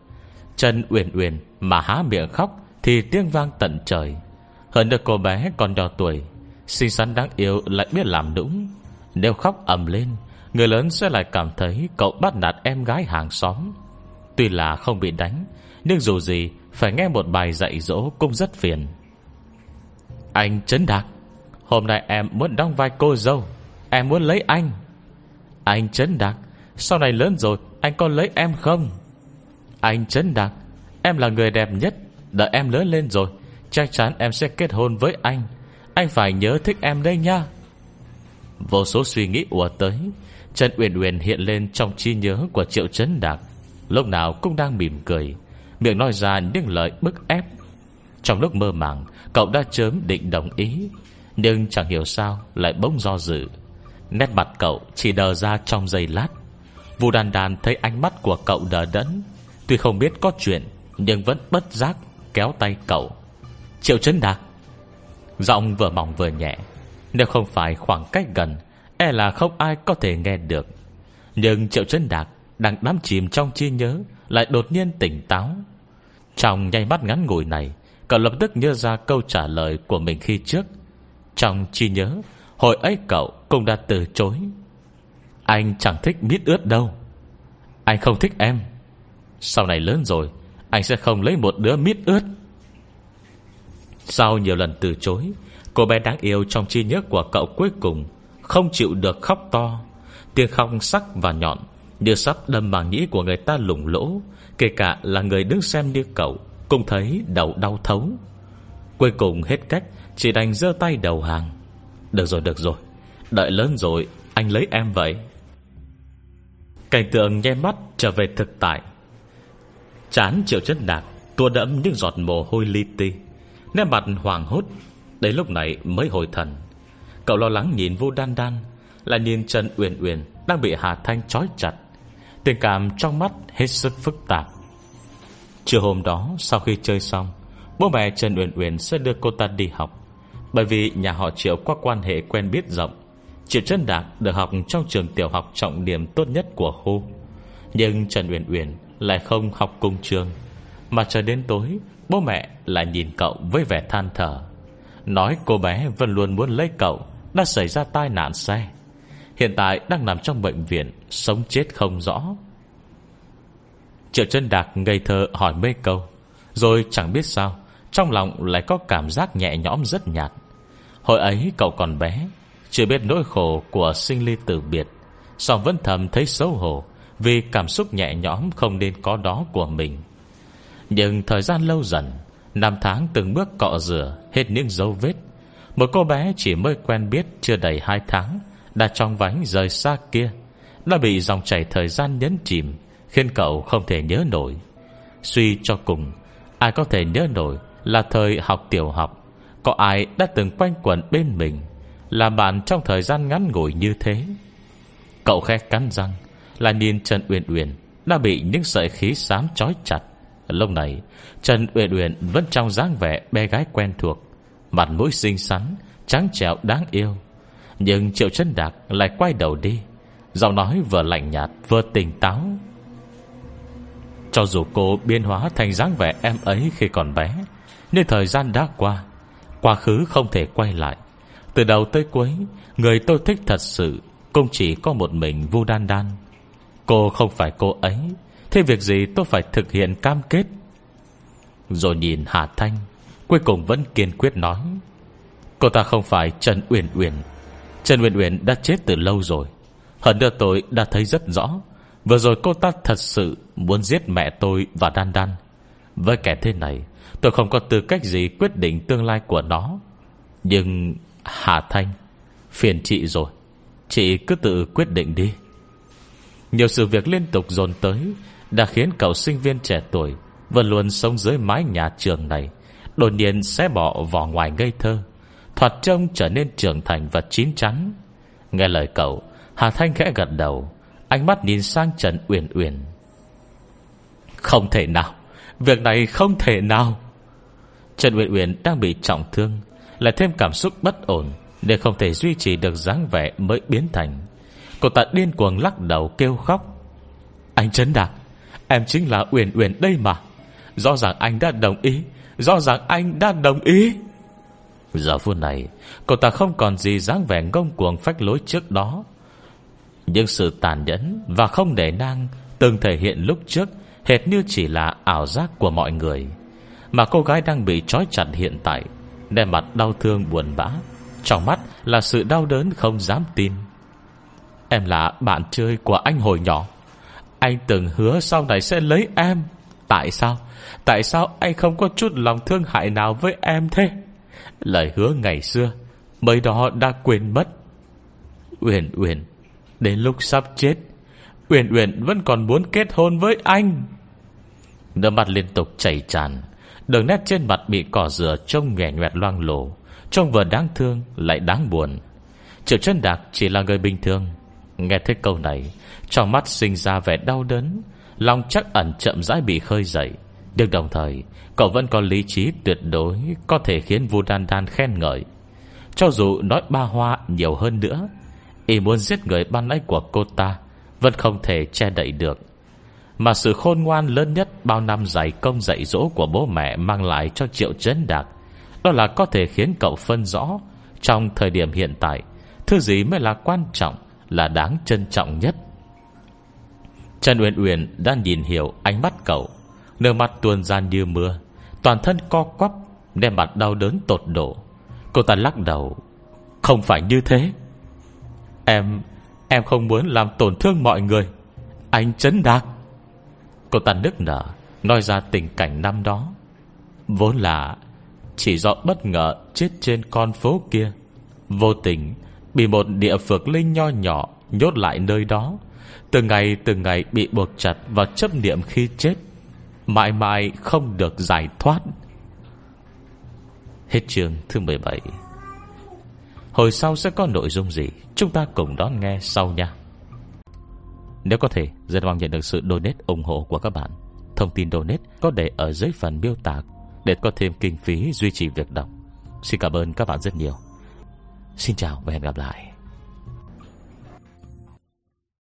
Trần Uyển Uyển Mà há miệng khóc Thì tiếng vang tận trời. Hơn được cô bé còn nhỏ tuổi, Xinh xắn đáng yêu lại biết làm đúng Nếu khóc ầm lên, Người lớn sẽ lại cảm thấy Cậu bắt nạt em gái hàng xóm. Tuy là không bị đánh nhưng dù gì, Phải nghe một bài dạy dỗ cũng rất phiền. Anh Trấn Đạc, Hôm nay em muốn đóng vai cô dâu, Em muốn lấy anh. Anh Trấn Đạc, Sau này lớn rồi, anh có lấy em không? Anh Trấn Đạc, Em là người đẹp nhất, Đợi em lớn lên rồi, Chắc chắn em sẽ kết hôn với anh. Anh phải nhớ thích em đây nha. Vô số suy nghĩ ùa tới, Trần Uyển Uyển hiện lên trong trí nhớ của Triệu Trấn Đạc, Lúc nào cũng đang mỉm cười. Miệng nói ra những lời bức ép. Trong lúc mơ màng, Cậu đã chớm định đồng ý. Nhưng chẳng hiểu sao lại bỗng do dự. Nét mặt cậu chỉ đờ ra trong giây lát. Vu đàn đàn thấy ánh mắt của cậu đờ đẫn. Tuy không biết có chuyện, Nhưng vẫn bất giác kéo tay cậu. Triệu chấn đạc. Giọng vừa mỏng vừa nhẹ. Nếu không phải khoảng cách gần E là không ai có thể nghe được. Nhưng Triệu chấn đạc Đang đắm chìm trong chi nhớ, Lại đột nhiên tỉnh táo. Trong nhanh mắt ngắn ngủi này, Cậu lập tức nhớ ra câu trả lời của mình khi trước. Trong chi nhớ, Hồi ấy cậu cũng đã từ chối. Anh chẳng thích mít ướt đâu. Anh không thích em. Sau này lớn rồi, Anh sẽ không lấy một đứa mít ướt. Sau nhiều lần từ chối, Cô bé đáng yêu trong chi nhớ của cậu cuối cùng Không chịu được khóc to. Tiếng khóc sắc và nhọn Như sắp đâm màng nhĩ của người ta lủng lỗ Kể cả là người đứng xem như cậu Cũng thấy đầu đau thấu. Cuối cùng hết cách Chỉ đành giơ tay đầu hàng. Được rồi được rồi. Đợi lớn rồi, anh lấy em vậy. Cảnh tượng nhe mắt trở về thực tại. Chán triệu chất đạc Tua đẫm những giọt mồ hôi li ti. Nét mặt hoàng hốt, Đến lúc này mới hồi thần. Cậu lo lắng nhìn vô đan đan Là nhìn Trần Uyển Uyển Đang bị Hà Thanh trói chặt. Tình cảm trong mắt hết sức phức tạp. Trưa hôm đó, Sau khi chơi xong, Bố mẹ Trần Uyển Uyển sẽ đưa cô ta đi học. Bởi vì nhà họ Triệu có quan hệ quen biết rộng, Triệu Trân Đạt được học trong trường tiểu học trọng điểm tốt nhất của khu Nhưng Trần Uyển Uyển lại không học cùng trường, Mà chờ đến tối, Bố mẹ lại nhìn cậu với vẻ than thở. Nói cô bé vẫn luôn muốn lấy cậu, Đã xảy ra tai nạn xe. Hiện tại đang nằm trong bệnh viện, Sống chết không rõ. Triệu chân Đạt ngây thơ hỏi mấy câu, Rồi chẳng biết sao, Trong lòng lại có cảm giác nhẹ nhõm rất nhạt. Hồi ấy cậu còn bé, Chưa biết nỗi khổ của sinh ly tử biệt, Song vẫn thầm thấy xấu hổ Vì cảm xúc nhẹ nhõm không nên có đó của mình. Nhưng thời gian lâu dần, Năm tháng từng bước cọ rửa Hết những dấu vết, Một cô bé chỉ mới quen biết Chưa đầy hai tháng. Đã trong vánh rời xa kia, Đã bị dòng chảy thời gian nhấn chìm, Khiến cậu không thể nhớ nổi. Suy cho cùng, Ai có thể nhớ nổi Là thời học tiểu học, có ai đã từng quanh quẩn bên mình, Là bạn trong thời gian ngắn ngủi như thế? Cậu khẽ cắn răng, Là nhìn Trần Uyển Uyển Đã bị những sợi khí xám trói chặt. Lúc này, Trần Uyển Uyển Vẫn trong dáng vẻ bé gái quen thuộc, Mặt mũi xinh xắn, Trắng trẻo đáng yêu. Nhưng Triệu chân Đạc lại quay đầu đi. Giọng nói vừa lạnh nhạt, vừa tỉnh táo. Cho dù cô biến hóa thành dáng vẻ em ấy khi còn bé, Nhưng thời gian đã qua, Quá khứ không thể quay lại. Từ đầu tới cuối, Người tôi thích thật sự Cũng chỉ có một mình Vu Đan Đan. Cô không phải cô ấy Thế việc gì tôi phải thực hiện cam kết? Rồi nhìn Hà Thanh, Cuối cùng vẫn kiên quyết nói, Cô ta không phải Trần Uyển Uyển Trần Uyển Uyển đã chết từ lâu rồi. Hơn nữa tôi đã thấy rất rõ. Vừa rồi cô ta thật sự Muốn giết mẹ tôi và Đan Đan. Với kẻ thế này, Tôi không có tư cách gì quyết định tương lai của nó. Nhưng Hà Thanh, Phiền chị rồi. Chị cứ tự quyết định đi. Nhiều sự việc liên tục dồn tới Đã khiến cậu sinh viên trẻ tuổi Vẫn luôn sống dưới mái nhà trường này, Đột nhiên sẽ bỏ vỏ ngoài ngây thơ. Thoạt trông trở nên trưởng thành và chín chắn. Nghe lời cậu, Hà Thanh khẽ gật đầu, Ánh mắt nhìn sang Trần Uyển Uyển. Không thể nào, Việc này không thể nào. Trần Uyển Uyển đang bị trọng thương, Lại thêm cảm xúc bất ổn Để không thể duy trì được dáng vẻ mới biến thành. Cô ta điên cuồng lắc đầu kêu khóc. Anh Trấn Đạt, Em chính là Uyển Uyển đây mà. Rõ ràng anh đã đồng ý, Rõ ràng anh đã đồng ý. Giờ phút này, cậu ta không còn gì dáng vẻ ngông cuồng phách lối trước đó. Nhưng sự tàn nhẫn Và không để nang Từng thể hiện lúc trước Hệt như chỉ là ảo giác của mọi người. Mà cô gái đang bị trói chặt hiện tại Đem mặt đau thương buồn bã, Trong mắt là sự đau đớn không dám tin. Em là bạn chơi của anh hồi nhỏ. Anh từng hứa sau này sẽ lấy em. Tại sao? Tại sao anh không có chút lòng thương hại nào với em thế? Lời hứa ngày xưa Mới đó đã quên mất. Uyển Uyển, Đến lúc sắp chết, Uyển Uyển vẫn còn muốn kết hôn với anh. Nước mắt liên tục chảy tràn, Đường nét trên mặt bị cỏ rửa Trông nhẹ nhoẹt loang lổ, Trông vừa đáng thương lại đáng buồn. Triệu chân Đạc chỉ là người bình thường. Nghe thấy câu này, Trong mắt sinh ra vẻ đau đớn, Lòng chắc ẩn chậm rãi bị khơi dậy. Nhưng đồng thời, Cậu vẫn có lý trí tuyệt đối Có thể khiến Vu Đan Đan khen ngợi. Cho dù nói ba hoa nhiều hơn nữa Ý muốn giết người ban nãy của cô ta Vẫn không thể che đậy được. Mà sự khôn ngoan lớn nhất Bao năm dạy công dạy dỗ của bố mẹ Mang lại cho Triệu Trấn Đạt, Đó là có thể khiến cậu phân rõ Trong thời điểm hiện tại, Thứ gì mới là quan trọng, Là đáng trân trọng nhất. Trần Uyển Uyển đang nhìn hiểu ánh mắt cậu. Nước mắt tuôn ra như mưa. Toàn thân co quắp, Đem mặt đau đớn tột độ. Cô ta lắc đầu. Không phải như thế. Em Em không muốn làm tổn thương mọi người. Anh chấn đạc Cô ta nức nở, Nói ra tình cảnh năm đó. Vốn là Chỉ do bất ngờ chết trên con phố kia. Vô tình, Bị một địa phược linh nho nhỏ Nhốt lại nơi đó. Từng ngày từng ngày bị buộc chặt Và chấp niệm khi chết Mãi mãi không được giải thoát. Hết chương thứ 17 Hồi sau sẽ có nội dung gì? Chúng ta cùng đón nghe sau nha. Nếu có thể Rất mong nhận được sự donate ủng hộ của các bạn. Thông tin donate có để ở dưới phần miêu tả Để có thêm kinh phí duy trì việc đọc. Xin cảm ơn các bạn rất nhiều. Xin chào và hẹn gặp lại.